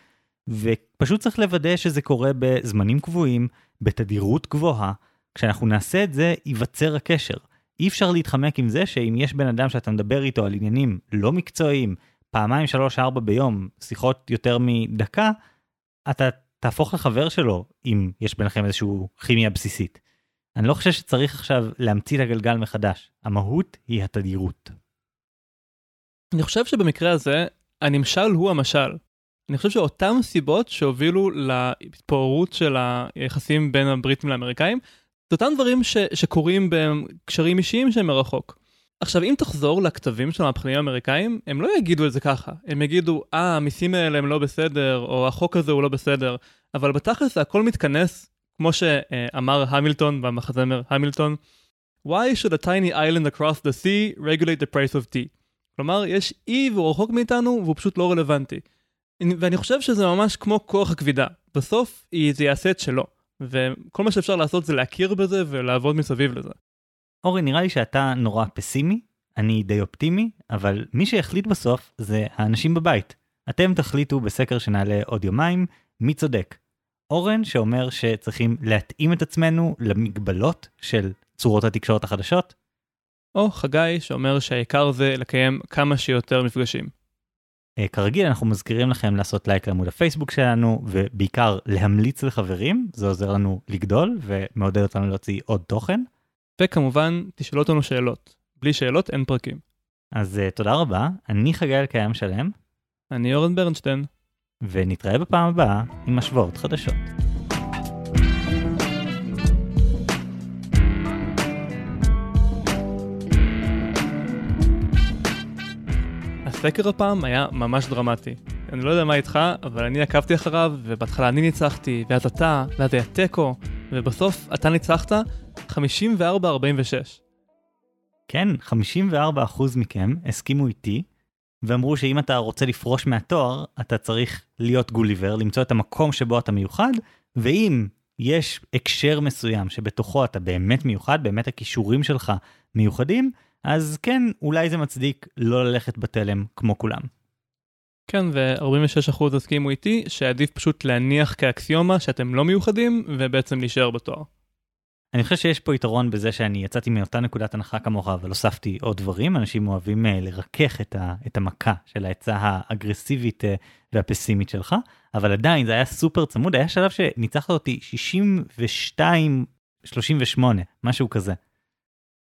ופשוט צריך לוודא שזה קורה בזמנים קבועים, בתדירות גבוהה. כשאנחנו נעשה את זה, ייווצר הקשר. אי אפשר להתחמק עם זה שאם יש בן אדם שאתה מדבר איתו על עניינים לא מקצועיים, פעמיים, שלוש, ארבע ביום, שיחות יותר מדקה, אתה תהפוך לחבר שלו אם יש ביניכם איזושהי כימיה בסיסית. אני לא חושב שצריך עכשיו להמציא את הגלגל מחדש, המהות היא התדירות. אני חושב שבמקרה הזה, הנמשל הוא המשל. אני חושב שאותן סיבות שהובילו להתפוררות של היחסים בין הבריטים לאמריקאים, זה אותם דברים ש, שקורים בקשרים אישיים שהם מרחוק. עכשיו, אם תחזור לכתבים של המהפכנים האמריקאים, הם לא יגידו את זה ככה. הם יגידו, אה, המיסים האלה הם לא בסדר, או החוק הזה הוא לא בסדר, אבל בתכלס הכל מתכנס, כמו שאמר המילטון במחזמר המילטון, Why should a tiny island across the sea regulate the price of tea? כלומר, יש אי והוא רחוק מאיתנו והוא פשוט לא רלוונטי. ואני חושב שזה ממש כמו כוח הכבידה. בסוף זה יעשה את שלו. וכל מה שאפשר לעשות זה להכיר בזה ולעבוד מסביב לזה. אורי, נראה לי שאתה נורא פסימי, אני די אופטימי, אבל מי שיחליט בסוף זה האנשים בבית. אתם תחליטו בסקר שנעלה עוד יומיים, מי צודק. אורן שאומר שצריכים להתאים את עצמנו למגבלות של צורות התקשורת החדשות. או חגי שאומר שהעיקר זה לקיים כמה שיותר מפגשים. Uh, כרגיל אנחנו מזכירים לכם לעשות לייק לעמוד הפייסבוק שלנו ובעיקר להמליץ לחברים זה עוזר לנו לגדול ומעודד אותנו להוציא עוד תוכן. וכמובן תשאלו אותנו שאלות בלי שאלות אין פרקים. אז uh, תודה רבה אני חגי אלקיים שלם. אני אורן ברנשטיין. ונתראה בפעם הבאה עם השוואות חדשות. הסקר הפעם היה ממש דרמטי. אני לא יודע מה איתך, אבל אני עקבתי אחריו, ובהתחלה אני ניצחתי, ואז אתה, ואז היה תיקו, ובסוף אתה ניצחת 54-46. כן, 54% מכם הסכימו איתי, ואמרו שאם אתה רוצה לפרוש מהתואר, אתה צריך להיות גוליבר, למצוא את המקום שבו אתה מיוחד, ואם יש הקשר מסוים שבתוכו אתה באמת מיוחד, באמת הכישורים שלך מיוחדים, אז כן, אולי זה מצדיק לא ללכת בתלם כמו כולם. כן, ו-46% הסכימו איתי שעדיף פשוט להניח כאקסיומה שאתם לא מיוחדים, ובעצם להישאר בתואר. אני חושב שיש פה יתרון בזה שאני יצאתי מאותה נקודת הנחה כמוך, אבל הוספתי עוד דברים. אנשים אוהבים uh, לרכך את, ה, את המכה של העצה האגרסיבית uh, והפסימית שלך, אבל עדיין זה היה סופר צמוד, היה שלב שניצחת אותי 62-38, משהו כזה.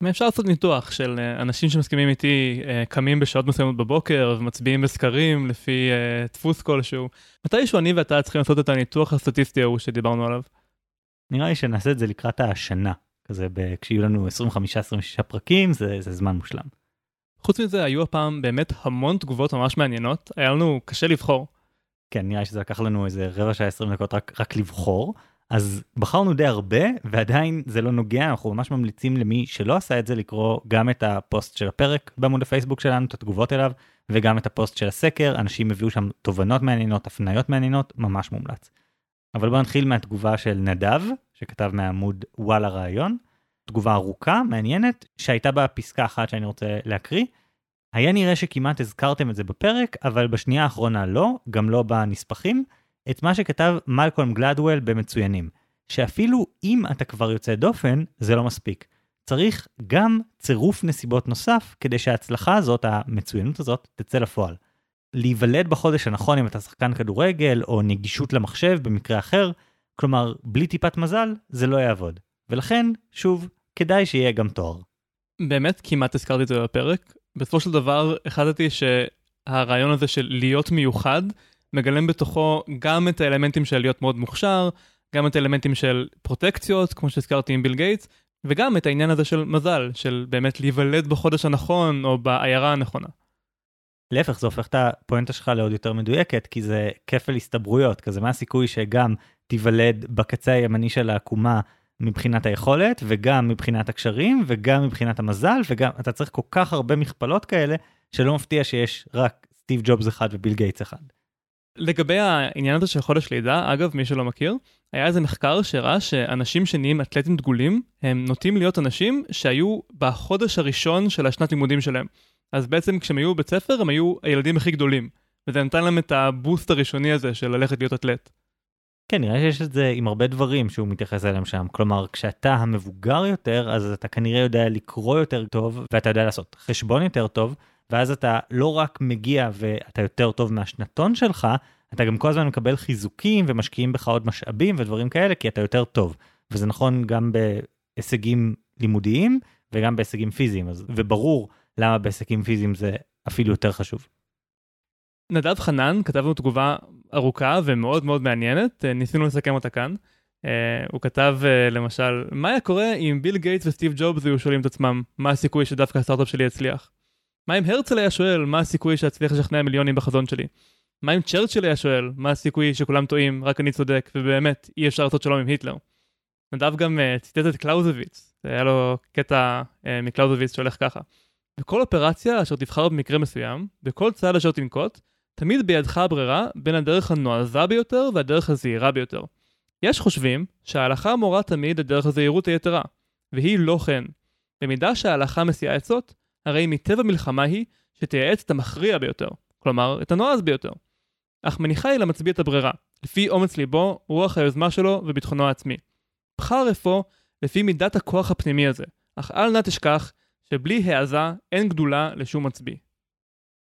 אפשר לעשות ניתוח של אה, אנשים שמסכימים איתי אה, קמים בשעות מסוימות בבוקר ומצביעים בסקרים לפי אה, דפוס כלשהו. מתישהו אני ואתה צריכים לעשות את הניתוח הסטטיסטי ההוא שדיברנו עליו. נראה לי שנעשה את זה לקראת השנה, כזה ב... כשיהיו לנו 25-26 פרקים זה, זה זמן מושלם. חוץ מזה היו הפעם באמת המון תגובות ממש מעניינות, היה לנו קשה לבחור. כן, נראה לי שזה לקח לנו איזה רבע שעה 20 דקות רק, רק לבחור. אז חפרנו די הרבה ועדיין זה לא נוגע אנחנו ממש ממליצים למי שלא עשה את זה לקרוא גם את הפוסט של הפרק בעמוד הפייסבוק שלנו את התגובות אליו וגם את הפוסט של הסקר אנשים הביאו שם תובנות מעניינות הפניות מעניינות ממש מומלץ. אבל בוא נתחיל מהתגובה של נדב שכתב מהעמוד וואלה רעיון תגובה ארוכה מעניינת שהייתה בה פסקה אחת שאני רוצה להקריא. היה נראה שכמעט הזכרתם את זה בפרק אבל בשנייה האחרונה לא גם לא בנספחים. את מה שכתב מלקולם גלדוול במצוינים, שאפילו אם אתה כבר יוצא דופן, זה לא מספיק. צריך גם צירוף נסיבות נוסף כדי שההצלחה הזאת, המצוינות הזאת, תצא לפועל. להיוולד בחודש הנכון אם אתה שחקן כדורגל, או נגישות למחשב במקרה אחר, כלומר, בלי טיפת מזל, זה לא יעבוד. ולכן, שוב, כדאי שיהיה גם תואר. באמת כמעט הזכרתי את זה בפרק. בסופו של דבר, החלטתי שהרעיון הזה של להיות מיוחד, מגלם בתוכו גם את האלמנטים של להיות מאוד מוכשר, גם את האלמנטים של פרוטקציות, כמו שהזכרתי עם ביל גייטס, וגם את העניין הזה של מזל, של באמת להיוולד בחודש הנכון או בעיירה הנכונה. להפך, זה הופך את הפואנטה שלך לעוד יותר מדויקת, כי זה כפל הסתברויות, כזה מה הסיכוי שגם תיוולד בקצה הימני של העקומה מבחינת היכולת, וגם מבחינת הקשרים, וגם מבחינת המזל, וגם אתה צריך כל כך הרבה מכפלות כאלה, שלא מפתיע שיש רק סטיב ג'ובס אחד וביל גייטס אחד. לגבי העניין הזה של חודש לידה, אגב, מי שלא מכיר, היה איזה מחקר שהראה שאנשים שנהיים אתלטים דגולים, הם נוטים להיות אנשים שהיו בחודש הראשון של השנת לימודים שלהם. אז בעצם כשהם היו בבית ספר, הם היו הילדים הכי גדולים. וזה נתן להם את הבוסט הראשוני הזה של ללכת להיות אתלט. כן, נראה שיש את זה עם הרבה דברים שהוא מתייחס אליהם שם. כלומר, כשאתה המבוגר יותר, אז אתה כנראה יודע לקרוא יותר טוב, ואתה יודע לעשות חשבון יותר טוב, ואז אתה לא רק מגיע ואתה יותר טוב מהשנתון שלך, אתה גם כל הזמן מקבל חיזוקים ומשקיעים בך עוד משאבים ודברים כאלה, כי אתה יותר טוב. וזה נכון גם בהישגים לימודיים וגם בהישגים פיזיים, אז, וברור למה בהישגים פיזיים זה אפילו יותר חשוב. נדב חנן כתב לנו תגובה ארוכה ומאוד מאוד מעניינת, אה, ניסינו לסכם אותה כאן. Uh, הוא כתב uh, למשל, מה היה קורה אם ביל גייטס וסטיב ג'ובס היו שואלים את עצמם, מה הסיכוי שדווקא הסטארט-אפ שלי יצליח? מה אם הרצל היה שואל, מה הסיכוי שאצליח לשכנע מיליונים בחזון שלי? מה אם צ'רצ'יל היה שואל, מה הסיכוי שכולם טועים, רק אני צודק, ובאמת, אי אפשר לעשות שלום עם היטלר? נדב גם uh, ציטט את קלאוזוויץ, היה לו קטע uh, מקלאוזוויץ שהולך ככה. בכל אופרציה אשר תבחר במקרה מסוים, בכל צעד אשר תנקוט, תמיד בידך הברירה בין הדרך הנועזה ביותר והדרך הזהירה ביותר. יש חושבים שההלכה מורה תמיד את דרך הזהירות היתרה, והיא לא כן. במידה שההלכה מסיעה עצות, הרי מטבע מלחמה היא שתייעץ את המכריע ביותר, כלומר את הנועז ביותר. אך מניחה היא למצביא את הברירה, לפי אומץ ליבו, רוח היוזמה שלו וביטחונו העצמי. בחר אפוא לפי מידת הכוח הפנימי הזה, אך אל נא תשכח שבלי העזה אין גדולה לשום מצביא.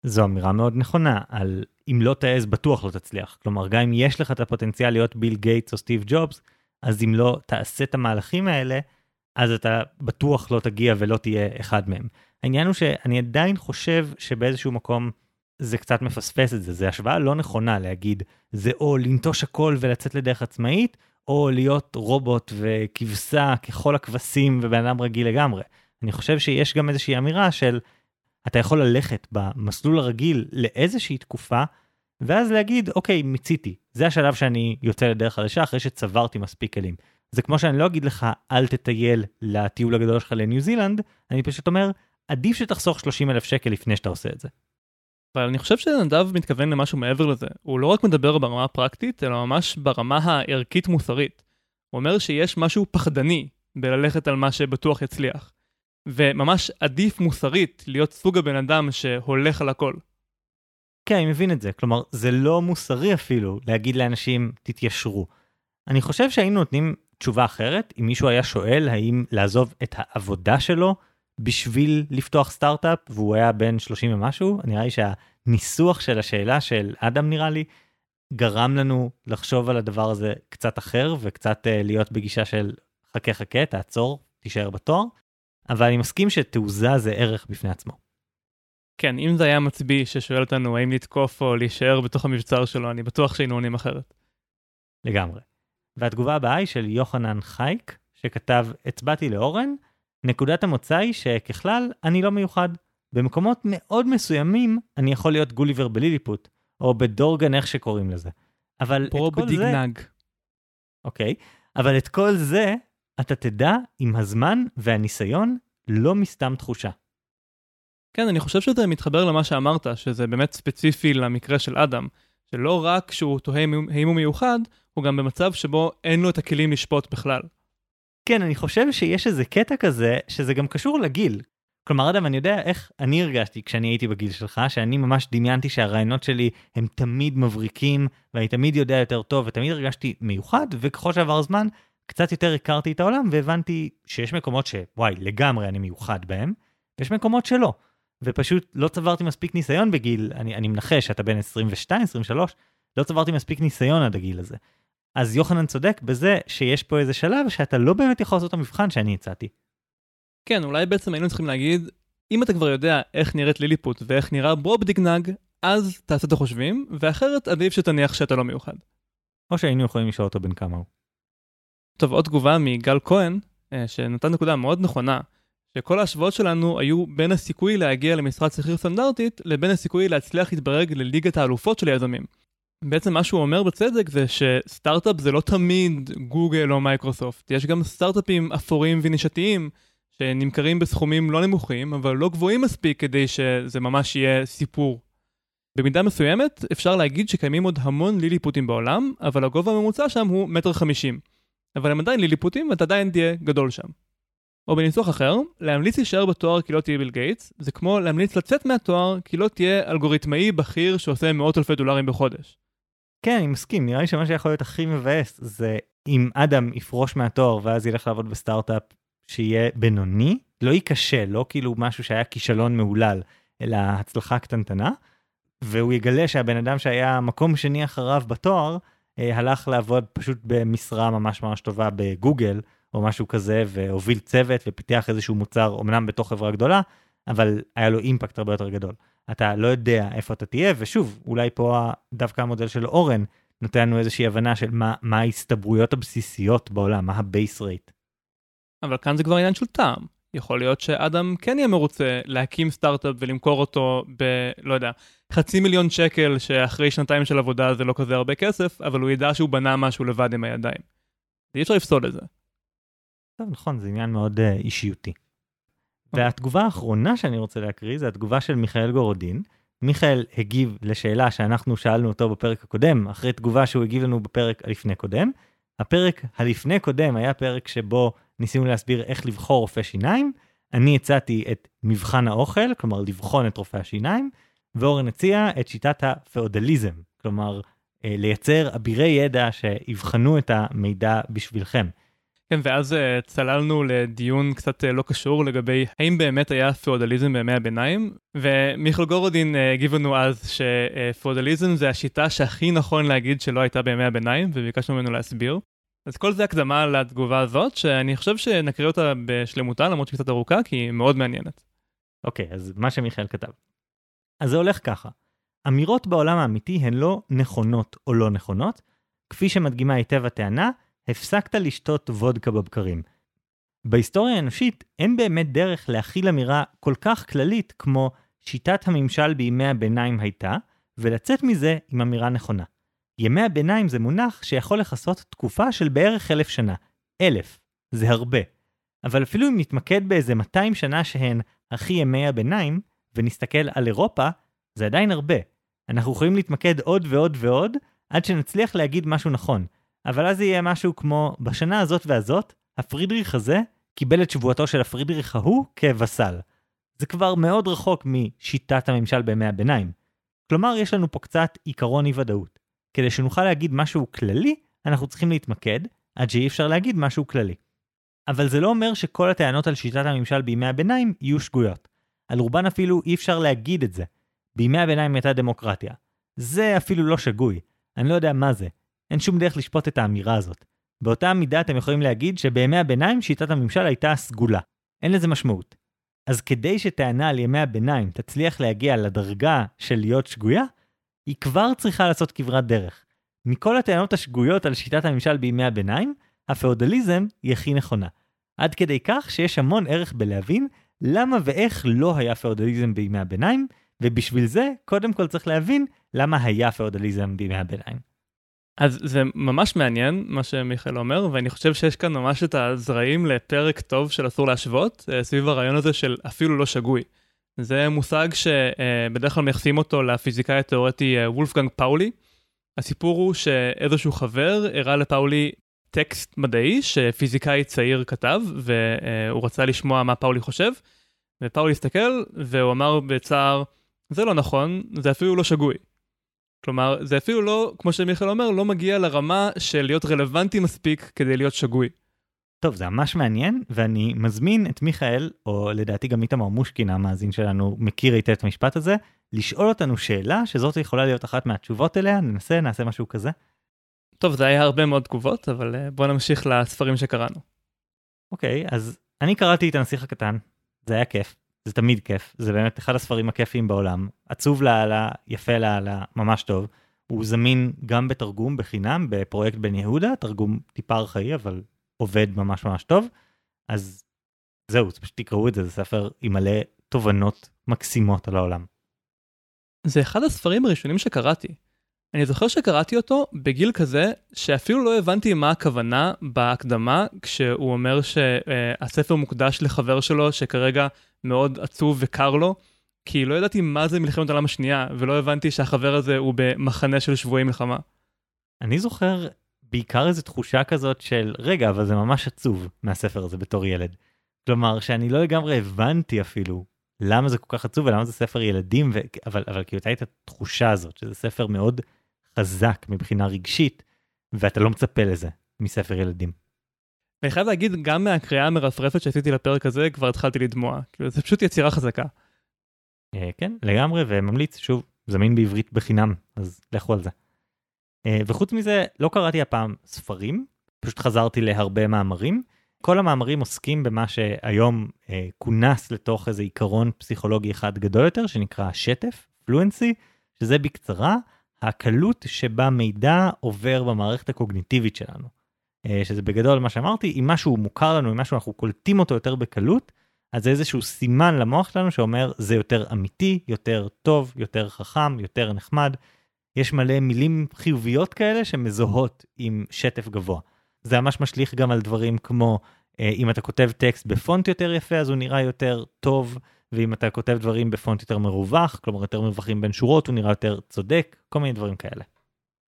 זו אמירה מאוד נכונה, על אם לא תעז בטוח לא תצליח. כלומר, גם אם יש לך את הפוטנציאל להיות ביל גייטס או סטיב ג'ובס, אז אם לא תעשה את המהלכים האלה, אז אתה בטוח לא תגיע ולא תהיה אחד מהם. העניין הוא שאני עדיין חושב שבאיזשהו מקום זה קצת מפספס את זה, זה השוואה לא נכונה להגיד, זה או לנטוש הכל ולצאת לדרך עצמאית, או להיות רובוט וכבשה ככל הכבשים ובן אדם רגיל לגמרי. אני חושב שיש גם איזושהי אמירה של אתה יכול ללכת במסלול הרגיל לאיזושהי תקופה, ואז להגיד, אוקיי, מיציתי, זה השלב שאני יוצא לדרך חדשה אחרי שצברתי מספיק כלים. זה כמו שאני לא אגיד לך, אל תטייל לטיול הגדול שלך לניו זילנד, אני פשוט אומר, עדיף שתחסוך 30 אלף שקל לפני שאתה עושה את זה. אבל אני חושב שנדב מתכוון למשהו מעבר לזה. הוא לא רק מדבר ברמה הפרקטית, אלא ממש ברמה הערכית-מוסרית. הוא אומר שיש משהו פחדני בללכת על מה שבטוח יצליח. וממש עדיף מוסרית להיות סוג הבן אדם שהולך על הכל. כן, אני מבין את זה. כלומר, זה לא מוסרי אפילו להגיד לאנשים, תתיישרו. אני חושב שהיינו נותנים תשובה אחרת, אם מישהו היה שואל האם לעזוב את העבודה שלו בשביל לפתוח סטארט-אפ, והוא היה בן 30 ומשהו, נראה לי שהניסוח של השאלה של אדם נראה לי, גרם לנו לחשוב על הדבר הזה קצת אחר, וקצת uh, להיות בגישה של חכה חכה, תעצור, תישאר בתואר. אבל אני מסכים שתעוזה זה ערך בפני עצמו. כן, אם זה היה מצביא ששואל אותנו האם לתקוף או להישאר בתוך המבצר שלו, אני בטוח שהיינו עונים אחרת. לגמרי. והתגובה הבאה היא של יוחנן חייק, שכתב, הצבעתי לאורן, נקודת המוצא היא שככלל, אני לא מיוחד. במקומות מאוד מסוימים, אני יכול להיות גוליבר בליליפוט, או בדורגן, איך שקוראים לזה. אבל פרו בדיגנג. אוקיי, אבל את כל זה אתה תדע עם הזמן והניסיון, לא מסתם תחושה. כן, אני חושב שזה מתחבר למה שאמרת, שזה באמת ספציפי למקרה של אדם, שלא רק שהוא תוהה האם הוא מיוחד, הוא גם במצב שבו אין לו את הכלים לשפוט בכלל. כן, אני חושב שיש איזה קטע כזה, שזה גם קשור לגיל. כלומר, אדם, אני יודע איך אני הרגשתי כשאני הייתי בגיל שלך, שאני ממש דמיינתי שהרעיונות שלי הם תמיד מבריקים, ואני תמיד יודע יותר טוב, ותמיד הרגשתי מיוחד, וככל שעבר הזמן, קצת יותר הכרתי את העולם והבנתי שיש מקומות שוואי, לגמרי אני מיוחד בהם, ויש מקומות שלא. ופשוט לא צברתי מספיק ניסיון בגיל, אני, אני מנחש שאתה בן 22, 23, לא צברתי מספיק ניסיון עד הגיל הזה. אז יוחנן צודק בזה שיש פה איזה שלב שאתה לא באמת יכול לעשות את המבחן שאני הצעתי. כן, אולי בעצם היינו צריכים להגיד, אם אתה כבר יודע איך נראית ליליפוט ואיך נראה ברובדיגנג, אז תעשה את החושבים, ואחרת עדיף שתניח שאתה לא מיוחד. או שהיינו יכולים לשאול אותו בן כמה הוא. טוב, עוד תגובה מגל כהן, אה, שנתן נקודה מאוד נכונה, שכל ההשוואות שלנו היו בין הסיכוי להגיע למשרת שכיר סטנדרטית לבין הסיכוי להצליח להתברג לליגת האלופות של היזמים. בעצם מה שהוא אומר בצדק זה שסטארט-אפ זה לא תמיד גוגל או מייקרוסופט, יש גם סטארט-אפים אפורים ונישתיים שנמכרים בסכומים לא נמוכים, אבל לא גבוהים מספיק כדי שזה ממש יהיה סיפור. במידה מסוימת אפשר להגיד שקיימים עוד המון ליליפוטים בעולם, אבל הגובה הממוצע שם הוא מטר חמישים. אבל הם עדיין ליליפוטים ואתה עדיין תהיה גדול שם. או בניסוח אחר, להמליץ להישאר בתואר כי לא תהיה ביל גייטס, זה כמו להמליץ לצאת מהתואר כי לא תהיה אלגוריתמאי בכיר שעושה מאות אלפי דולרים בחודש. כן, אני מסכים, נראה לי שמה שיכול להיות הכי מבאס זה אם אדם יפרוש מהתואר ואז ילך לעבוד בסטארט-אפ שיהיה בינוני, לא ייכשל, לא כאילו משהו שהיה כישלון מהולל, אלא הצלחה קטנטנה, והוא יגלה שהבן אדם שהיה מקום שני אחריו בתואר, הלך לעבוד פשוט במשרה ממש ממש טובה בגוגל, או משהו כזה, והוביל צוות ופיתח איזשהו מוצר, אמנם בתוך חברה גדולה, אבל היה לו אימפקט הרבה יותר גדול. אתה לא יודע איפה אתה תהיה, ושוב, אולי פה דווקא המודל של אורן נותן לנו איזושהי הבנה של מה, מה ההסתברויות הבסיסיות בעולם, מה ה base rate. אבל כאן זה כבר עניין של טעם. יכול להיות שאדם כן יהיה מרוצה להקים סטארט-אפ ולמכור אותו ב... לא יודע, חצי מיליון שקל שאחרי שנתיים של עבודה זה לא כזה הרבה כסף, אבל הוא ידע שהוא בנה משהו לבד עם הידיים. אי אפשר לפסול את זה. טוב, נכון, זה עניין מאוד uh, אישיותי. והתגובה האחרונה שאני רוצה להקריא זה התגובה של מיכאל גורודין. מיכאל הגיב לשאלה שאנחנו שאלנו אותו בפרק הקודם, אחרי תגובה שהוא הגיב לנו בפרק הלפני קודם. הפרק הלפני קודם היה פרק שבו ניסינו להסביר איך לבחור רופא שיניים. אני הצעתי את מבחן האוכל, כלומר לבחון את רופא השיניים, ואורן הציע את שיטת הפאודליזם, כלומר אה, לייצר אבירי ידע שיבחנו את המידע בשבילכם. כן, ואז uh, צללנו לדיון קצת uh, לא קשור לגבי האם באמת היה פאודליזם בימי הביניים, ומיכל גורודין הגיב לנו אז שפאודליזם זה השיטה שהכי נכון להגיד שלא הייתה בימי הביניים, וביקשנו ממנו להסביר. אז כל זה הקדמה לתגובה הזאת, שאני חושב שנקריא אותה בשלמותה, למרות שהיא קצת ארוכה, כי היא מאוד מעניינת. אוקיי, okay, אז מה שמיכאל כתב. אז זה הולך ככה. אמירות בעולם האמיתי הן לא נכונות או לא נכונות, כפי שמדגימה היטב הטענה, הפסקת לשתות וודקה בבקרים. בהיסטוריה האנושית אין באמת דרך להכיל אמירה כל כך כללית כמו שיטת הממשל בימי הביניים הייתה, ולצאת מזה עם אמירה נכונה. ימי הביניים זה מונח שיכול לכסות תקופה של בערך אלף שנה. אלף. זה הרבה. אבל אפילו אם נתמקד באיזה 200 שנה שהן הכי ימי הביניים, ונסתכל על אירופה, זה עדיין הרבה. אנחנו יכולים להתמקד עוד ועוד ועוד, עד שנצליח להגיד משהו נכון. אבל אז יהיה משהו כמו, בשנה הזאת והזאת, הפרידריך הזה קיבל את שבועתו של הפרידריך ההוא כבסל. זה כבר מאוד רחוק משיטת הממשל בימי הביניים. כלומר, יש לנו פה קצת עיקרון אי ודאות. כדי שנוכל להגיד משהו כללי, אנחנו צריכים להתמקד, עד שאי אפשר להגיד משהו כללי. אבל זה לא אומר שכל הטענות על שיטת הממשל בימי הביניים יהיו שגויות. על רובן אפילו אי אפשר להגיד את זה. בימי הביניים הייתה דמוקרטיה. זה אפילו לא שגוי. אני לא יודע מה זה. אין שום דרך לשפוט את האמירה הזאת. באותה מידה אתם יכולים להגיד שבימי הביניים שיטת הממשל הייתה סגולה. אין לזה משמעות. אז כדי שטענה על ימי הביניים תצליח להגיע לדרגה של להיות שגויה, היא כבר צריכה לעשות כברת דרך. מכל הטענות השגויות על שיטת הממשל בימי הביניים, הפאודליזם היא הכי נכונה. עד כדי כך שיש המון ערך בלהבין למה ואיך לא היה פאודליזם בימי הביניים, ובשביל זה קודם כל צריך להבין למה היה פאודליזם בימי הביניים. אז זה ממש מעניין מה שמיכאל אומר, ואני חושב שיש כאן ממש את הזרעים לפרק טוב של אסור להשוות, אה, סביב הרעיון הזה של אפילו לא שגוי. זה מושג שבדרך כלל מייחסים אותו לפיזיקאי התיאורטי אה, וולפגנג פאולי. הסיפור הוא שאיזשהו חבר הראה לפאולי טקסט מדעי שפיזיקאי צעיר כתב, והוא רצה לשמוע מה פאולי חושב, ופאולי הסתכל והוא אמר בצער, זה לא נכון, זה אפילו לא שגוי. כלומר, זה אפילו לא, כמו שמיכאל אומר, לא מגיע לרמה של להיות רלוונטי מספיק כדי להיות שגוי. טוב, זה ממש מעניין, ואני מזמין את מיכאל, או לדעתי גם איתמר מושקין, המאזין שלנו, מכיר היטב את המשפט הזה, לשאול אותנו שאלה שזאת יכולה להיות אחת מהתשובות אליה, ננסה, נעשה משהו כזה. טוב, זה היה הרבה מאוד תגובות, אבל אה, בוא נמשיך לספרים שקראנו. אוקיי, אז אני קראתי את הנסיך הקטן, זה היה כיף, זה תמיד כיף, זה באמת אחד הספרים הכיפיים בעולם, עצוב לאללה, יפה לאללה, ממש טוב. הוא זמין גם בתרגום בחינם בפרויקט בן יהודה, תרגום טיפה ארכאי אבל עובד ממש ממש טוב. אז זהו, פשוט תקראו את זה, זה ספר עם מלא תובנות מקסימות על העולם. זה אחד הספרים הראשונים שקראתי. אני זוכר שקראתי אותו בגיל כזה שאפילו לא הבנתי מה הכוונה בהקדמה כשהוא אומר שהספר מוקדש לחבר שלו שכרגע מאוד עצוב וקר לו, כי לא ידעתי מה זה מלחמת העולם השנייה ולא הבנתי שהחבר הזה הוא במחנה של שבויי מלחמה. אני זוכר בעיקר איזו תחושה כזאת של רגע אבל זה ממש עצוב מהספר הזה בתור ילד. כלומר שאני לא לגמרי הבנתי אפילו למה זה כל כך עצוב ולמה זה ספר ילדים ו... אבל אבל כאילו הייתה את התחושה הזאת שזה ספר מאוד חזק מבחינה רגשית ואתה לא מצפה לזה מספר ילדים. אני חייב להגיד גם מהקריאה המרפרפת שעשיתי לפרק הזה כבר התחלתי לדמוע כאילו זה פשוט יצירה חזקה. אה, כן לגמרי וממליץ שוב זמין בעברית בחינם אז לכו על זה. אה, וחוץ מזה לא קראתי הפעם ספרים פשוט חזרתי להרבה מאמרים. כל המאמרים עוסקים במה שהיום אה, כונס לתוך איזה עיקרון פסיכולוגי אחד גדול יותר שנקרא שטף, פלואנסי, שזה בקצרה הקלות שבה מידע עובר במערכת הקוגניטיבית שלנו. אה, שזה בגדול מה שאמרתי, אם משהו מוכר לנו, אם משהו אנחנו קולטים אותו יותר בקלות, אז זה איזשהו סימן למוח שלנו שאומר זה יותר אמיתי, יותר טוב, יותר חכם, יותר נחמד. יש מלא מילים חיוביות כאלה שמזוהות עם שטף גבוה. זה ממש משליך גם על דברים כמו אה, אם אתה כותב טקסט בפונט יותר יפה אז הוא נראה יותר טוב, ואם אתה כותב דברים בפונט יותר מרווח, כלומר יותר מרווחים בין שורות, הוא נראה יותר צודק, כל מיני דברים כאלה.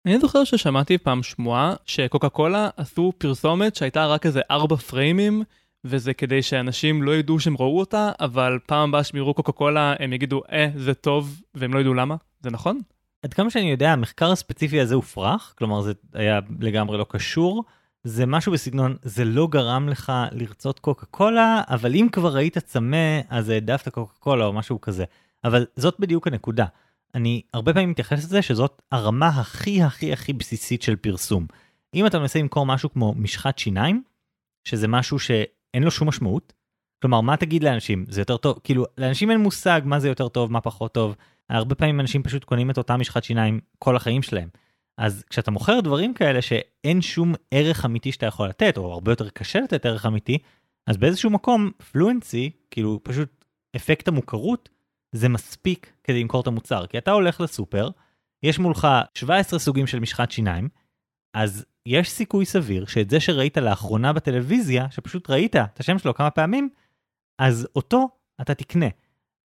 אני זוכר ששמעתי פעם שמועה שקוקה קולה עשו פרסומת שהייתה רק איזה ארבע פריימים, וזה כדי שאנשים לא ידעו שהם ראו אותה, אבל פעם הבאה שהם יראו קוקה קולה הם יגידו אה זה טוב, והם לא ידעו למה, זה נכון? עד כמה שאני יודע המחקר הספציפי הזה הופרך, כלומר זה היה לגמרי לא קשור. זה משהו בסגנון, זה לא גרם לך לרצות קוקה קולה, אבל אם כבר היית צמא, אז העדפת קוקה קולה או משהו כזה. אבל זאת בדיוק הנקודה. אני הרבה פעמים מתייחס לזה שזאת הרמה הכי הכי הכי בסיסית של פרסום. אם אתה מנסה למכור משהו כמו משחת שיניים, שזה משהו שאין לו שום משמעות, כלומר, מה תגיד לאנשים? זה יותר טוב? כאילו, לאנשים אין מושג מה זה יותר טוב, מה פחות טוב. הרבה פעמים אנשים פשוט קונים את אותה משחת שיניים כל החיים שלהם. אז כשאתה מוכר דברים כאלה שאין שום ערך אמיתי שאתה יכול לתת, או הרבה יותר קשה לתת ערך אמיתי, אז באיזשהו מקום פלואנסי, כאילו פשוט אפקט המוכרות, זה מספיק כדי למכור את המוצר. כי אתה הולך לסופר, יש מולך 17 סוגים של משחת שיניים, אז יש סיכוי סביר שאת זה שראית לאחרונה בטלוויזיה, שפשוט ראית את השם שלו כמה פעמים, אז אותו אתה תקנה.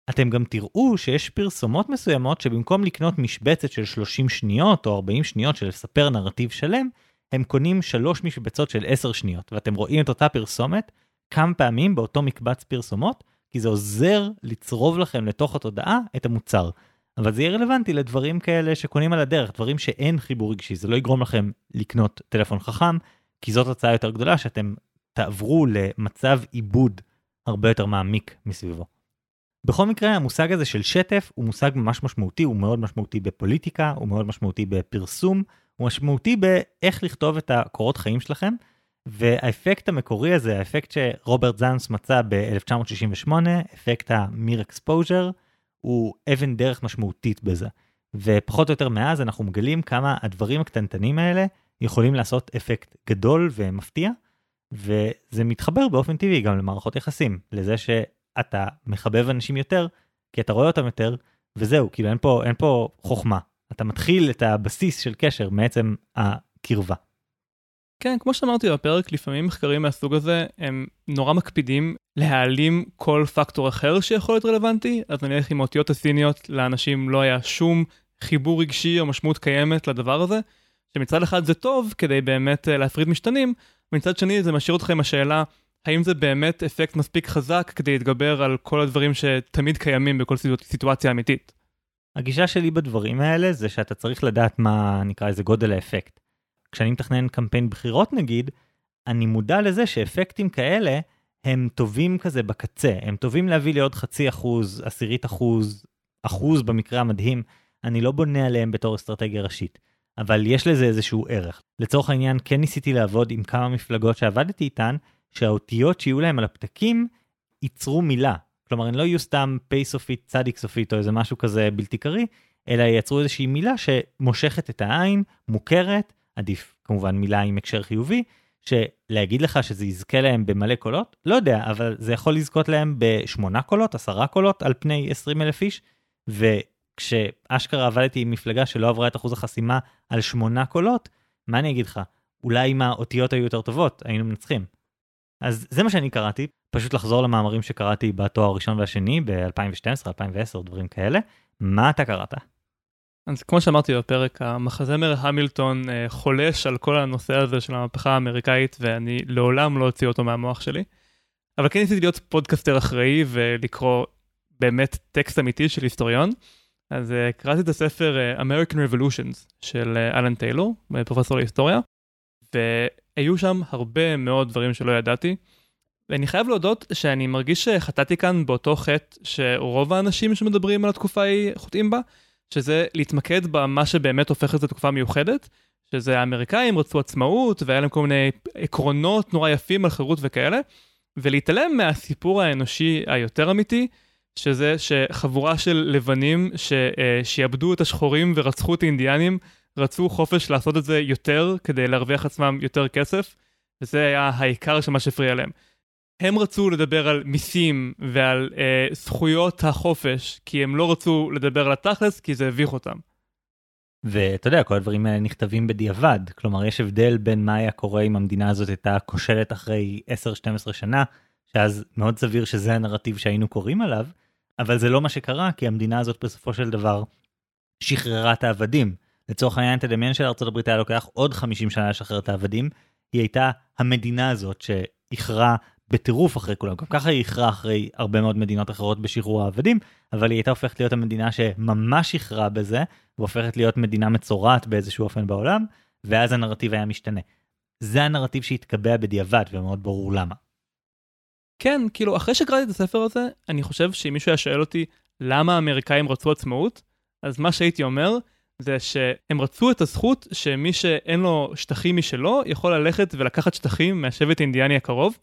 אתם גם תראו שיש פרסומות מסוימות שבמקום לקנות משבצת של 30 שניות או 40 שניות של לספר נרטיב שלם, הם קונים שלוש משבצות של 10 שניות, ואתם רואים את אותה פרסומת כמה פעמים באותו מקבץ פרסומות, כי זה עוזר לצרוב לכם לתוך התודעה את המוצר. אבל זה יהיה רלוונטי לדברים כאלה שקונים על הדרך, דברים שאין חיבור רגשי, זה לא יגרום לכם לקנות טלפון חכם, כי זאת הצעה יותר גדולה שאתם תעברו למצב עיבוד הרבה יותר מעמיק מסביבו. בכל מקרה המושג הזה של שטף הוא מושג ממש משמעותי, הוא מאוד משמעותי בפוליטיקה, הוא מאוד משמעותי בפרסום, הוא משמעותי באיך לכתוב את הקורות חיים שלכם, והאפקט המקורי הזה, האפקט שרוברט זאנס מצא ב-1968, אפקט המיר אקספוז'ר, הוא אבן דרך משמעותית בזה. ופחות או יותר מאז אנחנו מגלים כמה הדברים הקטנטנים האלה יכולים לעשות אפקט גדול ומפתיע, וזה מתחבר באופן טבעי גם למערכות יחסים, לזה ש... אתה מחבב אנשים יותר, כי אתה רואה אותם יותר, וזהו, כאילו אין פה, אין פה חוכמה. אתה מתחיל את הבסיס של קשר מעצם הקרבה. כן, כמו שאמרתי בפרק, לפעמים מחקרים מהסוג הזה הם נורא מקפידים להעלים כל פקטור אחר שיכול להיות רלוונטי, אז נניח עם האותיות הסיניות לאנשים לא היה שום חיבור רגשי או משמעות קיימת לדבר הזה, שמצד אחד זה טוב כדי באמת אה, להפריד משתנים, ומצד שני זה משאיר אותך עם השאלה האם זה באמת אפקט מספיק חזק כדי להתגבר על כל הדברים שתמיד קיימים בכל סיטואציה אמיתית? הגישה שלי בדברים האלה זה שאתה צריך לדעת מה נקרא איזה גודל האפקט. כשאני מתכנן קמפיין בחירות נגיד, אני מודע לזה שאפקטים כאלה הם טובים כזה בקצה, הם טובים להביא לי עוד חצי אחוז, עשירית אחוז, אחוז במקרה המדהים, אני לא בונה עליהם בתור אסטרטגיה ראשית. אבל יש לזה איזשהו ערך. לצורך העניין כן ניסיתי לעבוד עם כמה מפלגות שעבדתי איתן, שהאותיות שיהיו להם על הפתקים ייצרו מילה. כלומר, הן לא יהיו סתם פ' סופית, צדיק סופית או איזה משהו כזה בלתי קריא, אלא ייצרו איזושהי מילה שמושכת את העין, מוכרת, עדיף כמובן מילה עם הקשר חיובי, שלהגיד לך שזה יזכה להם במלא קולות? לא יודע, אבל זה יכול לזכות להם בשמונה קולות, עשרה קולות על פני 20 אלף איש, וכשאשכרה עבדתי עם מפלגה שלא עברה את אחוז החסימה על שמונה קולות, מה אני אגיד לך? אולי אם האותיות היו יותר טובות, היינו מנצחים. אז זה מה שאני קראתי, פשוט לחזור למאמרים שקראתי בתואר הראשון והשני ב-2012, 2010, דברים כאלה. מה אתה קראת? אז כמו שאמרתי בפרק, המחזמר המילטון אה, חולש על כל הנושא הזה של המהפכה האמריקאית, ואני לעולם לא אוציא אותו מהמוח שלי. אבל כן ניסיתי להיות פודקאסטר אחראי ולקרוא באמת טקסט אמיתי של היסטוריון. אז אה, קראתי את הספר אה, American Revolutions של אלן טיילור, פרופסור להיסטוריה, והיו שם הרבה מאוד דברים שלא ידעתי. ואני חייב להודות שאני מרגיש שחטאתי כאן באותו חטא שרוב האנשים שמדברים על התקופה ההיא חוטאים בה, שזה להתמקד במה שבאמת הופך את זה תקופה מיוחדת, שזה האמריקאים רצו עצמאות והיה להם כל מיני עקרונות נורא יפים על חירות וכאלה, ולהתעלם מהסיפור האנושי היותר אמיתי, שזה שחבורה של לבנים ששיעבדו את השחורים ורצחו את האינדיאנים, רצו חופש לעשות את זה יותר כדי להרוויח עצמם יותר כסף, וזה היה העיקר של מה שהפריע להם. הם רצו לדבר על מיסים ועל אה, זכויות החופש, כי הם לא רצו לדבר על התכלס, כי זה הביך אותם. ואתה יודע, כל הדברים האלה נכתבים בדיעבד. כלומר, יש הבדל בין מה היה קורה אם המדינה הזאת הייתה כושלת אחרי 10-12 שנה, שאז מאוד סביר שזה הנרטיב שהיינו קוראים עליו, אבל זה לא מה שקרה, כי המדינה הזאת בסופו של דבר שחררה את העבדים. לצורך העניין, תדמיין שלארה"ב היה לוקח עוד 50 שנה לשחרר את העבדים, היא הייתה המדינה הזאת שאיחרה בטירוף אחרי כולם. גם ככה היא איחרה אחרי הרבה מאוד מדינות אחרות בשחרור העבדים, אבל היא הייתה הופכת להיות המדינה שממש איחרה בזה, והופכת להיות מדינה מצורעת באיזשהו אופן בעולם, ואז הנרטיב היה משתנה. זה הנרטיב שהתקבע בדיעבד, ומאוד ברור למה. כן, כאילו, אחרי שקראתי את הספר הזה, אני חושב שאם מישהו היה שואל אותי למה האמריקאים רצו עצמאות, אז מה שהייתי אומר, זה שהם רצו את הזכות שמי שאין לו שטחים משלו, יכול ללכת ולקחת שטחים מהשבט האינדיאני הקרוב,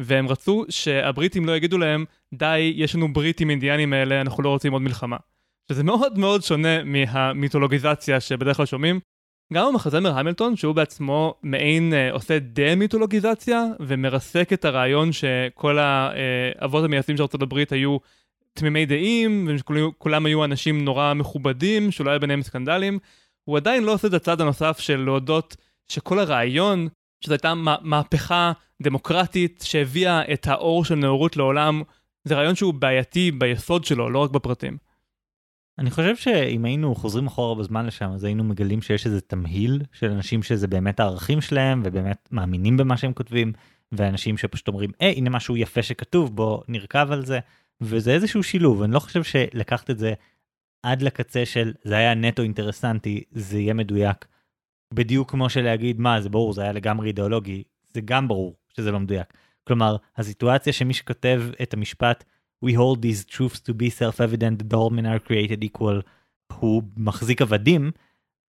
והם רצו שהבריטים לא יגידו להם, די, יש לנו ברית עם אינדיאנים האלה, אנחנו לא רוצים עוד מלחמה. שזה מאוד מאוד שונה מהמיתולוגיזציה שבדרך כלל שומעים. גם המחזמר המילטון, שהוא בעצמו מעין אה, עושה דה-מיתולוגיזציה, ומרסק את הרעיון שכל האבות המייסדים של ארה"ב היו תמימי דעים, וכולם היו אנשים נורא מכובדים, שלא היה ביניהם סקנדלים. הוא עדיין לא עושה את הצד הנוסף של להודות שכל הרעיון שזו הייתה מהפכה דמוקרטית שהביאה את האור של נאורות לעולם, זה רעיון שהוא בעייתי ביסוד שלו, לא רק בפרטים. אני חושב שאם היינו חוזרים אחורה בזמן לשם, אז היינו מגלים שיש איזה תמהיל של אנשים שזה באמת הערכים שלהם, ובאמת מאמינים במה שהם כותבים, ואנשים שפשוט אומרים, אה, הנה משהו יפה שכתוב, בוא נרכב על זה, וזה איזשהו שילוב, אני לא חושב שלקחת את זה עד לקצה של זה היה נטו אינטרסנטי, זה יהיה מדויק. בדיוק כמו שלהגיד מה זה ברור זה היה לגמרי אידיאולוגי זה גם ברור שזה לא מדויק. כלומר הסיטואציה שמי שכותב את המשפט We hold these truths to be self-evident that all men are created equal הוא מחזיק עבדים.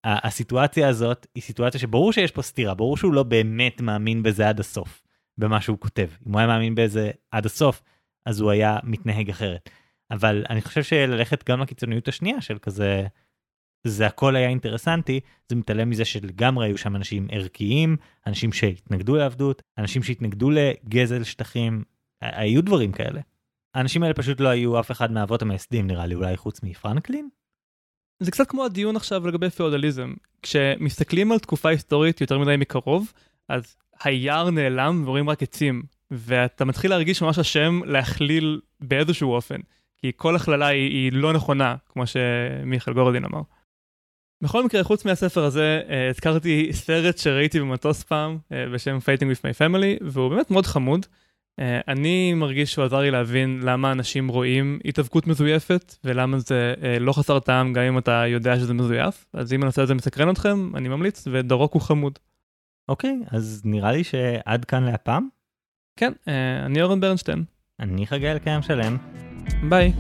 הסיטואציה הזאת היא סיטואציה שברור שיש פה סתירה ברור שהוא לא באמת מאמין בזה עד הסוף במה שהוא כותב אם הוא היה מאמין בזה עד הסוף אז הוא היה מתנהג אחרת. אבל אני חושב שללכת גם לקיצוניות השנייה של כזה זה הכל היה אינטרסנטי, זה מתעלם מזה שלגמרי היו שם אנשים ערכיים, אנשים שהתנגדו לעבדות, אנשים שהתנגדו לגזל שטחים, היו דברים כאלה. האנשים האלה פשוט לא היו אף אחד מהאבות המייסדים נראה לי, אולי חוץ מפרנקלין? זה קצת כמו הדיון עכשיו לגבי פאודליזם. כשמסתכלים על תקופה היסטורית יותר מדי מקרוב, אז היער נעלם ורואים רק עצים, ואתה מתחיל להרגיש ממש אשם להכליל באיזשהו אופן, כי כל הכללה היא, היא לא נכונה, כמו שמיכאל גורדין אמר. בכל מקרה, חוץ מהספר הזה, uh, הזכרתי סרט שראיתי במטוס פעם, uh, בשם Fighting with my family, והוא באמת מאוד חמוד. Uh, אני מרגיש שהוא עזר לי להבין למה אנשים רואים התאבקות מזויפת, ולמה זה לא חסר טעם גם אם אתה יודע שזה מזויף. אז אם הנושא הזה מסקרן אתכם, אני ממליץ, ודרוק הוא חמוד. אוקיי, okay, אז נראה לי שעד כאן להפעם. כן, uh, אני אורן ברנשטיין. אני חגי אלקיים שלם. ביי.